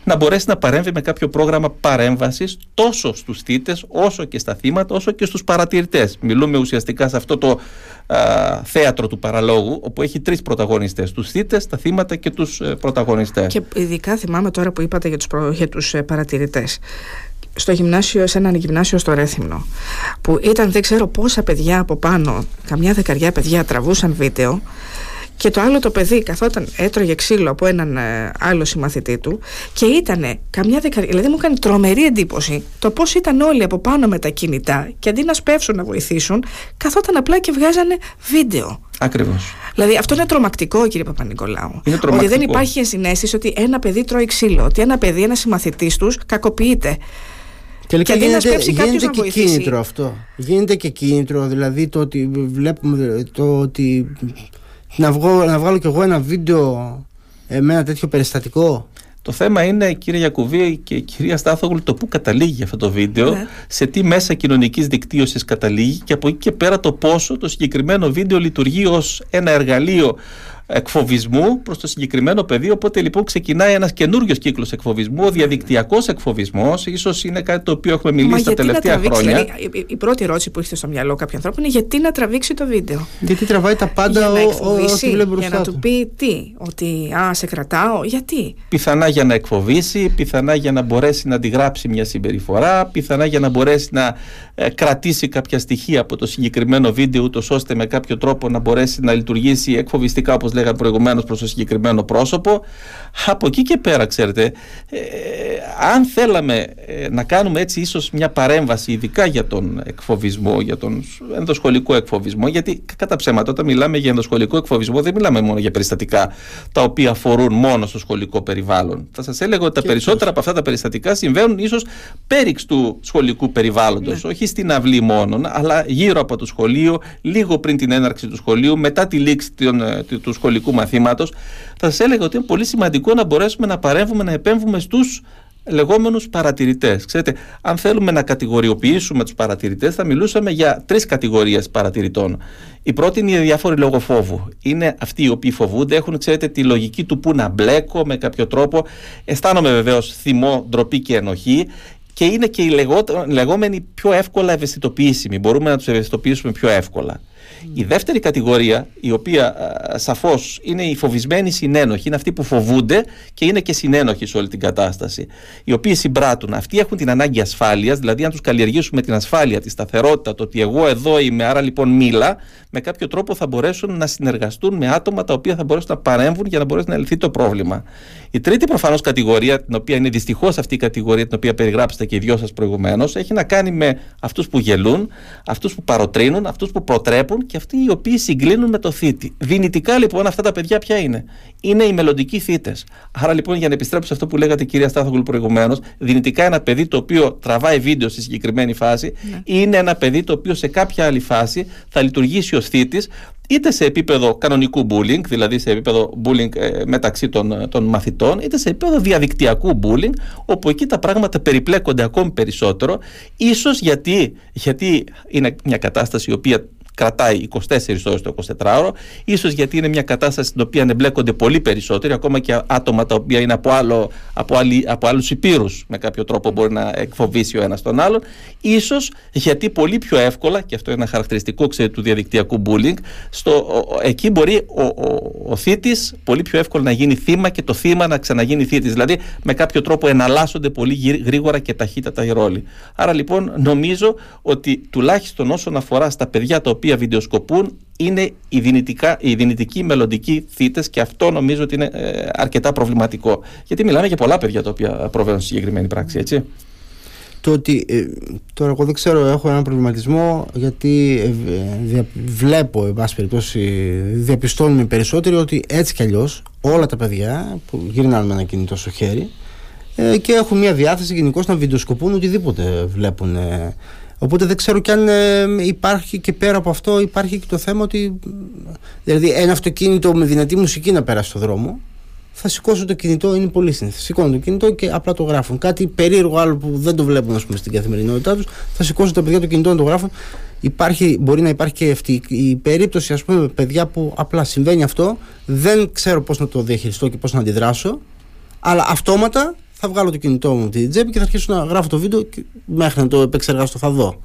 να μπορέσει να παρέμβει με κάποιο πρόγραμμα παρέμβασης τόσο στους θήτες, όσο και στα θύματα, όσο και στους παρατηρητές. Μιλούμε ουσιαστικά σε αυτό το α, θέατρο του παραλόγου, όπου έχει τρεις πρωταγωνιστές: τους θήτες, τα θύματα και τους ε, πρωταγωνιστές. Και ειδικά θυμάμαι τώρα που είπατε για τους τους ε, παρατηρητές στο γυμνάσιο, σε έναν γυμνάσιο στο Ρέθυμνο που ήταν δεν ξέρω πόσα παιδιά από πάνω καμιά δεκαριά παιδιά τραβούσαν βίντεο και το άλλο το παιδί καθόταν, έτρωγε ξύλο από έναν ε, άλλο συμμαθητή του και ήταν καμιά δεκαριά. Δηλαδή μου έκανε τρομερή εντύπωση το πώς ήταν όλοι από πάνω με τα κινητά και αντί να σπεύσουν να βοηθήσουν, καθόταν απλά και βγάζανε βίντεο. Ακριβώς. Δηλαδή αυτό είναι τρομακτικό, κύριε Παπα-Νικολάου. Ότι δεν υπάρχει ενσυναίσθηση ότι ένα παιδί τρώει ξύλο, ότι ένα παιδί, ένας συμμαθητής τους κακοποιείται. Τελικά και γίνεται, γίνεται και κίνητρο αυτό. Γίνεται και κίνητρο, δηλαδή το ότι βλέπουμε το ότι να, βγω, να βγάλω κι εγώ ένα βίντεο ε, με ένα τέτοιο περιστατικό. Το θέμα είναι, κύριε Γιακουβία και κυρία Στάθογλου, το πού καταλήγει αυτό το βίντεο, ναι. σε τι μέσα κοινωνικής δικτύωσης καταλήγει και από εκεί και πέρα το πόσο το συγκεκριμένο βίντεο λειτουργεί ως ένα εργαλείο εκφοβισμού προς το συγκεκριμένο παιδί. Οπότε λοιπόν ξεκινάει ένας καινούριος κύκλος εκφοβισμού. Ο διαδικτυακός εκφοβισμός ίσως είναι κάτι το οποίο έχουμε μιλήσει Μα τα τελευταία τραβήξει, χρόνια. Δηλαδή, η, η πρώτη ερώτηση που ήρθε στο μυαλό κάποιου ανθρώπου είναι γιατί να τραβήξει το βίντεο; Γιατί τραβάει τα πάντα για να ό- εκφοβήσει, ό,τι βλέπει μπροστά για να του. του πει τι, ότι α, σε κρατάω, γιατί; Πιθανά για να εκφοβήσει, πιθανά για να μπορέσει να αντιγράψει μια συμπεριφορά, πιθανά για να μπορέσει να ε, κρατήσει κάποια στοιχεία από το συγκεκριμένο βίντεο, ούτως ώστε με κάποιο τρόπο να μπορέσει να λειτουργήσει εκφοβιστικά, όπως λέγαμε προηγουμένως, προς το συγκεκριμένο πρόσωπο. Από εκεί και πέρα, ξέρετε, ε, αν θέλαμε ε, να κάνουμε έτσι ίσως μια παρέμβαση, ειδικά για τον εκφοβισμό, για τον ενδοσχολικό εκφοβισμό, γιατί κατά ψέματα, όταν μιλάμε για ενδοσχολικό εκφοβισμό, δεν μιλάμε μόνο για περιστατικά τα οποία αφορούν μόνο στο σχολικό περιβάλλον. Θα σας έλεγα ότι τα περισσότερα από αυτά τα περιστατικά συμβαίνουν ίσως πέριξ του σχολικού περιβάλλοντος. Όχι στην αυλή μόνο, αλλά γύρω από το σχολείο, λίγο πριν την έναρξη του σχολείου, μετά τη λήξη των, ε, του- του σχολικού μαθήματος. Θα σας έλεγα ότι είναι πολύ σημαντικό να μπορέσουμε να παρέμβουμε, να επέμβουμε στους λεγόμενους παρατηρητές. Ξέρετε, αν θέλουμε να κατηγοριοποιήσουμε τους παρατηρητές, θα μιλούσαμε για τρεις κατηγορίες παρατηρητών. Η πρώτη είναι οι διάφοροι λόγω φόβου. Είναι αυτοί οι οποίοι φοβούνται, έχουν ξέρετε, τη λογική του που να μπλέκω με κάποιο τρόπο. Αισθάνομαι βεβαίως θυμό, ντροπή και ενοχή. Και είναι και οι λεγό- λεγόμενοι πιο εύκολα ευαισθητοποιήσιμοι. Μπορούμε να τους ευαισθητοποιήσουμε πιο εύκολα. Η δεύτερη κατηγορία, η οποία σαφώς είναι οι φοβισμένοι συνένοχοι, είναι αυτοί που φοβούνται και είναι και συνένοχοι σε όλη την κατάσταση. Οι οποίοι συμπράττουν. Αυτοί έχουν την ανάγκη ασφάλειας, δηλαδή αν τους καλλιεργήσουμε την ασφάλεια, τη σταθερότητα, το ότι εγώ εδώ είμαι, άρα λοιπόν μίλα, με κάποιο τρόπο θα μπορέσουν να συνεργαστούν με άτομα τα οποία θα μπορέσουν να παρέμβουν για να μπορέσει να λυθεί το πρόβλημα. Η τρίτη προφανώς κατηγορία, την οποία είναι δυστυχώς αυτή η κατηγορία την οποία περιγράψατε και οι δυο σας προηγουμένως, έχει να κάνει με αυτούς που γελούν, αυτούς που παροτρύνουν, αυτούς που προτρέπουν και αυτοί οι οποίοι συγκλίνουν με το θήτη. Δυνητικά λοιπόν αυτά τα παιδιά ποια είναι; Είναι οι μελλοντικοί θήτες. Άρα λοιπόν για να επιστρέψω σε αυτό που λέγατε κυρία Στάθογλου προηγουμένως, δυνητικά ένα παιδί το οποίο τραβάει βίντεο στη συγκεκριμένη φάση είναι ένα παιδί το οποίο σε κάποια άλλη φάση θα λειτουργήσει ως θήτη είτε σε επίπεδο κανονικού bullying, δηλαδή σε επίπεδο bullying ε, μεταξύ των, ε, των μαθητών, είτε σε επίπεδο διαδικτυακού bullying, όπου εκεί τα πράγματα περιπλέκονται ακόμη περισσότερο, ίσως γιατί, γιατί είναι μια κατάσταση η οποία κρατάει 24 ώρες το 24ωρο, ίσως γιατί είναι μια κατάσταση στην οποία εμπλέκονται πολύ περισσότεροι, ακόμα και άτομα τα οποία είναι από, άλλο, από, άλλη, από άλλους υπήρους με κάποιο τρόπο μπορεί να εκφοβήσει ο ένας τον άλλον, ίσως γιατί πολύ πιο εύκολα, και αυτό είναι ένα χαρακτηριστικό ξέρετε, του διαδικτυακού bullying, στο, ο- ο- εκεί μπορεί ο, ο, ο θήτης πολύ πιο εύκολα να γίνει θύμα και το θύμα να ξαναγίνει θήτης. Δηλαδή με κάποιο τρόπο εναλλάσσονται πολύ γρή- γρήγορα και ταχύτατα οι ρόλοι. Άρα λοιπόν νομίζω ότι τουλάχιστον όσον αφορά στα παιδιά τα οποία βιντεοσκοπούν είναι οι, δυνητικά, οι δυνητικοί μελλοντικοί θύτες και αυτό νομίζω ότι είναι ε, αρκετά προβληματικό. Γιατί μιλάμε για πολλά παιδιά τα οποία προβαίνουν στη συγκεκριμένη πράξη, έτσι. Το ότι ε, τώρα εγώ δεν ξέρω, έχω έναν προβληματισμό γιατί ε, ε, δια- βλέπω, εν πάση περιπτώσει, διαπιστώνουμε περισσότεροι ότι έτσι κι αλλιώς όλα τα παιδιά που γυρνάνε με ένα κινητό στο χέρι ε, και έχουν μια διάθεση γενικώς να βιντεοσκοπούν οτιδήποτε βλέπουν. Ε. Οπότε δεν ξέρω κι αν ε, υπάρχει και πέρα από αυτό υπάρχει και το θέμα ότι δηλαδή ένα αυτοκίνητο με δυνατή μουσική να περάσει στο δρόμο θα σηκώσω το κινητό, είναι πολύ σύνηθε. Σηκώνω το κινητό και απλά το γράφουν. Κάτι περίεργο άλλο που δεν το βλέπουν ας πούμε, στην καθημερινότητά τους, θα σηκώσουν τα παιδιά το κινητό να το γράφουν. Υπάρχει, μπορεί να υπάρχει και αυτή η περίπτωση, ας πούμε, με παιδιά που απλά συμβαίνει αυτό, δεν ξέρω πώς να το διαχειριστώ και πώς να αντιδράσω, αλλά αυτόματα θα βγάλω το κινητό μου από την τσέπη και θα αρχίσω να γράφω το βίντεο και μέχρι να το επεξεργαστώ θα δω.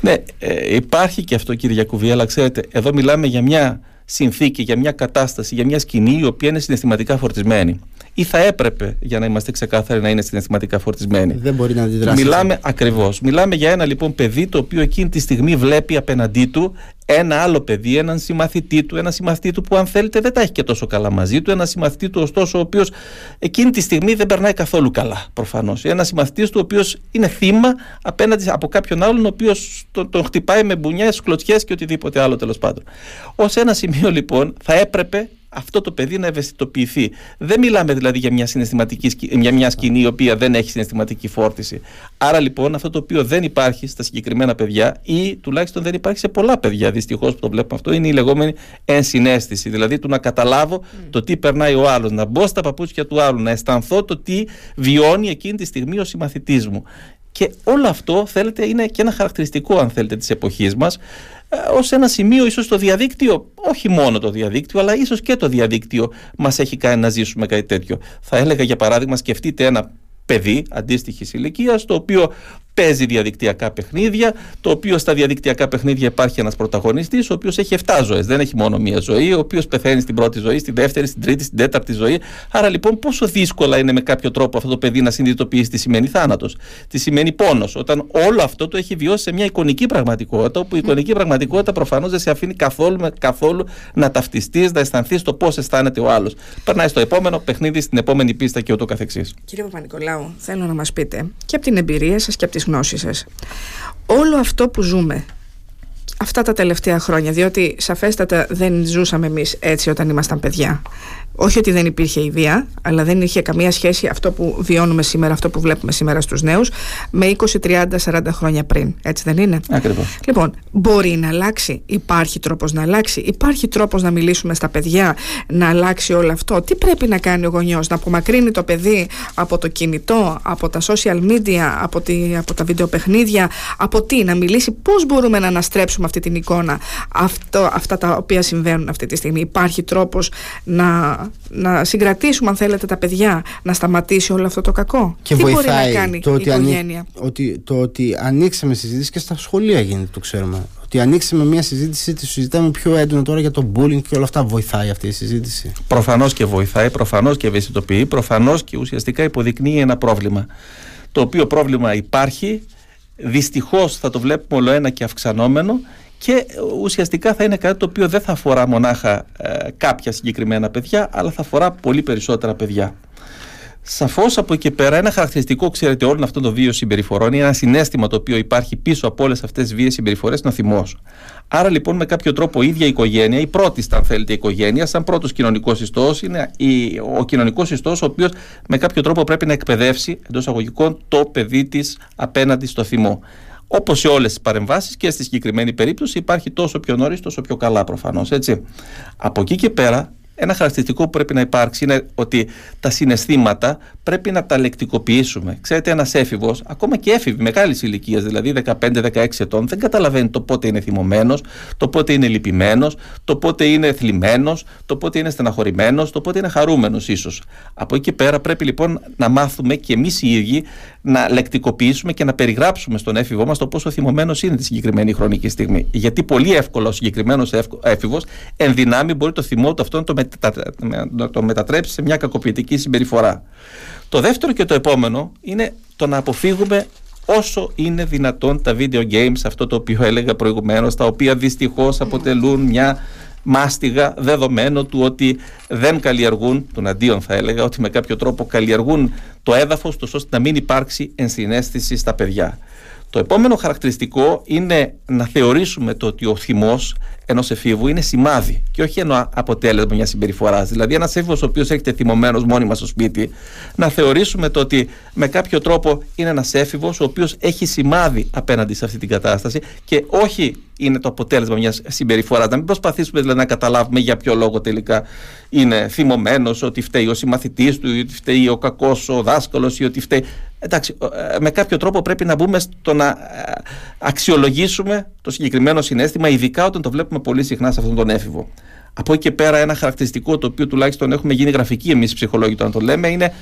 Ναι, ε, υπάρχει και αυτό κύριε Γιακουβή, αλλά ξέρετε, εδώ μιλάμε για μια συνθήκη, για μια κατάσταση, για μια σκηνή η οποία είναι συναισθηματικά φορτισμένη. Ή θα έπρεπε, για να είμαστε ξεκάθαροι, να είναι συναισθηματικά φορτισμένη. Δεν μπορεί να αντιδράσει. Μιλάμε ακριβώς. Μιλάμε για ένα λοιπόν παιδί το οποίο εκείνη τη στιγμή βλέπει απέναντί του ένα άλλο παιδί, έναν συμμαθητή του, ένα συμμαθητή του που αν θέλετε δεν τα έχει και τόσο καλά μαζί του, ένα συμμαθητή του ωστόσο ο οποίος εκείνη τη στιγμή δεν περνάει καθόλου καλά προφανώς. Ένα συμμαθητής του ο οποίος είναι θύμα απέναντι από κάποιον άλλον ο οποίος τον, τον χτυπάει με μπουνιές, κλωτσιές και οτιδήποτε άλλο τέλος πάντων. Ω ένα σημείο λοιπόν θα έπρεπε αυτό το παιδί να ευαισθητοποιηθεί. Δεν μιλάμε δηλαδή για μια, συναισθηματική, σκη- για μια σκηνή η οποία δεν έχει συναισθηματική φόρτιση. Άρα λοιπόν αυτό το οποίο δεν υπάρχει στα συγκεκριμένα παιδιά ή τουλάχιστον δεν υπάρχει σε πολλά παιδιά δυστυχώς που το βλέπουμε αυτό είναι η λεγόμενη ενσυναίσθηση. Δηλαδή του να καταλάβω το τι περνάει ο άλλος, να μπω στα παπούτσια του άλλου, να αισθανθώ το τι βιώνει εκείνη τη στιγμή ο συμμαθητής μου. Και όλο αυτό θέλετε είναι και ένα χαρακτηριστικό αν θέλετε της εποχής μας ως ένα σημείο ίσως το διαδίκτυο, όχι μόνο το διαδίκτυο, αλλά ίσως και το διαδίκτυο μας έχει κάνει να ζήσουμε κάτι τέτοιο. Θα έλεγα για παράδειγμα σκεφτείτε ένα παιδί αντίστοιχης ηλικίας, το οποίο παίζει διαδικτυακά παιχνίδια, το οποίο στα διαδικτυακά παιχνίδια υπάρχει ένας πρωταγωνιστής, ο οποίος έχει 7 ζωές. Δεν έχει μόνο μία ζωή, ο οποίος πεθαίνει στην πρώτη ζωή, στη δεύτερη, στην τρίτη, στην τέταρτη ζωή. Άρα λοιπόν, πόσο δύσκολα είναι με κάποιο τρόπο αυτό το παιδί να συνειδητοποιήσει τι σημαίνει θάνατος, τι σημαίνει πόνος, όταν όλο αυτό το έχει βιώσει σε μια εικονική πραγματικότητα, όπου η εικονική πραγματικότητα προφανώς δεν σε αφήνει καθόλου, καθόλου να ταυτιστείς, να αισθανθείς το πώς αισθάνεται ο άλλος. Περνάει στο επόμενο παιχνίδι, στην επόμενη πίστα και ούτω καθεξής. Κύριε Παπα-Νικολάου, θέλω να μας πείτε και από την εμπειρία σας και από τις γνώσεις σας. Όλο αυτό που ζούμε αυτά τα τελευταία χρόνια, διότι σαφέστατα δεν ζούσαμε εμείς έτσι όταν ήμασταν παιδιά. Όχι ότι δεν υπήρχε ιδέα, αλλά δεν είχε καμία σχέση αυτό που βιώνουμε σήμερα, αυτό που βλέπουμε σήμερα στους νέους, με 20, 30, 40 χρόνια πριν. Έτσι δεν είναι; Ακριβώς. Λοιπόν, μπορεί να αλλάξει. Υπάρχει τρόπος να αλλάξει. Υπάρχει τρόπος να μιλήσουμε στα παιδιά, να αλλάξει όλο αυτό. Τι πρέπει να κάνει ο γονιός, να απομακρύνει το παιδί από το κινητό, από τα social media, από, τη, από τα βιντεοπαιχνίδια, από τι, να μιλήσει; Πώς μπορούμε να αναστρέψουμε αυτή την εικόνα, αυτό, αυτά τα οποία συμβαίνουν αυτή τη στιγμή; Υπάρχει τρόπος να να συγκρατήσουμε αν θέλετε τα παιδιά να σταματήσει όλο αυτό το κακό. Και τι βοηθάει μπορεί να κάνει το η ότι, οικογένεια; ότι, το ότι ανοίξαμε συζήτηση και στα σχολεία γίνεται το ξέρουμε. Ότι ανοίξαμε μια συζήτηση τη συζητάμε πιο έντονα τώρα για το bullying και όλα αυτά. Βοηθάει αυτή η συζήτηση; Προφανώς και βοηθάει, προφανώς και ευαισθητοποιεί προφανώς και ουσιαστικά υποδεικνύει ένα πρόβλημα. Το οποίο πρόβλημα υπάρχει. Δυστυχώς θα το βλέπουμε όλο ένα και αυξανόμενο και ουσιαστικά θα είναι κάτι το οποίο δεν θα αφορά μονάχα ε, κάποια συγκεκριμένα παιδιά, αλλά θα αφορά πολύ περισσότερα παιδιά. Σαφώς από εκεί πέρα, ένα χαρακτηριστικό, ξέρετε, όλων αυτών των δύο συμπεριφορών είναι ένα συνέστημα το οποίο υπάρχει πίσω από όλες αυτές τις βίαιες συμπεριφορές, είναι ο θυμό. Άρα λοιπόν, με κάποιο τρόπο, η ίδια η οικογένεια, η πρώτη, αν θέλετε, η οικογένεια, σαν πρώτος κοινωνικός ιστός, είναι η, ο κοινωνικός ιστός, ο οποίος με κάποιο τρόπο πρέπει να εκπαιδεύσει εντός αγωγικών το παιδί της απέναντι στο θυμό. Όπως σε όλες τις παρεμβάσεις και στη συγκεκριμένη περίπτωση υπάρχει τόσο πιο νωρίς, τόσο πιο καλά προφανώς. Από εκεί και πέρα ένα χαρακτηριστικό που πρέπει να υπάρξει είναι ότι τα συναισθήματα πρέπει να τα λεκτικοποιήσουμε. Ξέρετε, ένας έφηβος, ακόμα και έφηβη μεγάλης ηλικίας, δηλαδή 15-16 ετών, δεν καταλαβαίνει το πότε είναι θυμωμένος, το πότε είναι λυπημένος, το πότε είναι θλιμμένος, το πότε είναι στεναχωρημένος, το πότε είναι χαρούμενος ίσως. Από εκεί και πέρα πρέπει λοιπόν να μάθουμε και εμείς οι ίδιοι να λεκτικοποιήσουμε και να περιγράψουμε στον έφηβό μας το πόσο θυμωμένος είναι τη συγκεκριμένη χρονική στιγμή. Γιατί πολύ εύκολα ο συγκεκριμένος έφηβος εν δυνάμει μπορεί το θυμό του αυτό να το να το μετατρέψει σε μια κακοποιητική συμπεριφορά. Το δεύτερο και το επόμενο είναι το να αποφύγουμε όσο είναι δυνατόν τα video games, αυτό το οποίο έλεγα προηγουμένως, τα οποία δυστυχώς αποτελούν μια μάστιγα δεδομένο του ότι δεν καλλιεργούν, τον αντίον θα έλεγα, ότι με κάποιο τρόπο καλλιεργούν το έδαφος τους ώστε να μην υπάρξει ενσυναίσθηση στα παιδιά. Το επόμενο χαρακτηριστικό είναι να θεωρήσουμε το ότι ο θυμός ενός εφήβου είναι σημάδι και όχι ένα αποτέλεσμα μιας συμπεριφοράς. Δηλαδή, ένας έφηβο ο οποίος έρχεται θυμωμένος μόνιμα στο σπίτι, να θεωρήσουμε το ότι με κάποιο τρόπο είναι ένας έφηβος ο οποίος έχει σημάδι απέναντι σε αυτή την κατάσταση και όχι είναι το αποτέλεσμα μιας συμπεριφοράς. Να μην προσπαθήσουμε δηλαδή, να καταλάβουμε για ποιο λόγο τελικά είναι θυμωμένος, ότι φταίει ο συμμαθητής του, ή ότι φταίει ο κακός ο δάσκαλος, ή ότι φταίει. Εντάξει, ε, με κάποιο τρόπο πρέπει να μπούμε στο να ε, αξιολογήσουμε το συγκεκριμένο συνέστημα, ειδικά όταν το βλέπουμε πολύ συχνά σε αυτόν τον έφηβο. Από εκεί και πέρα, ένα χαρακτηριστικό το οποίο τουλάχιστον έχουμε γίνει γραφική εμείς οι ψυχολόγοι, όταν το λέμε, είναι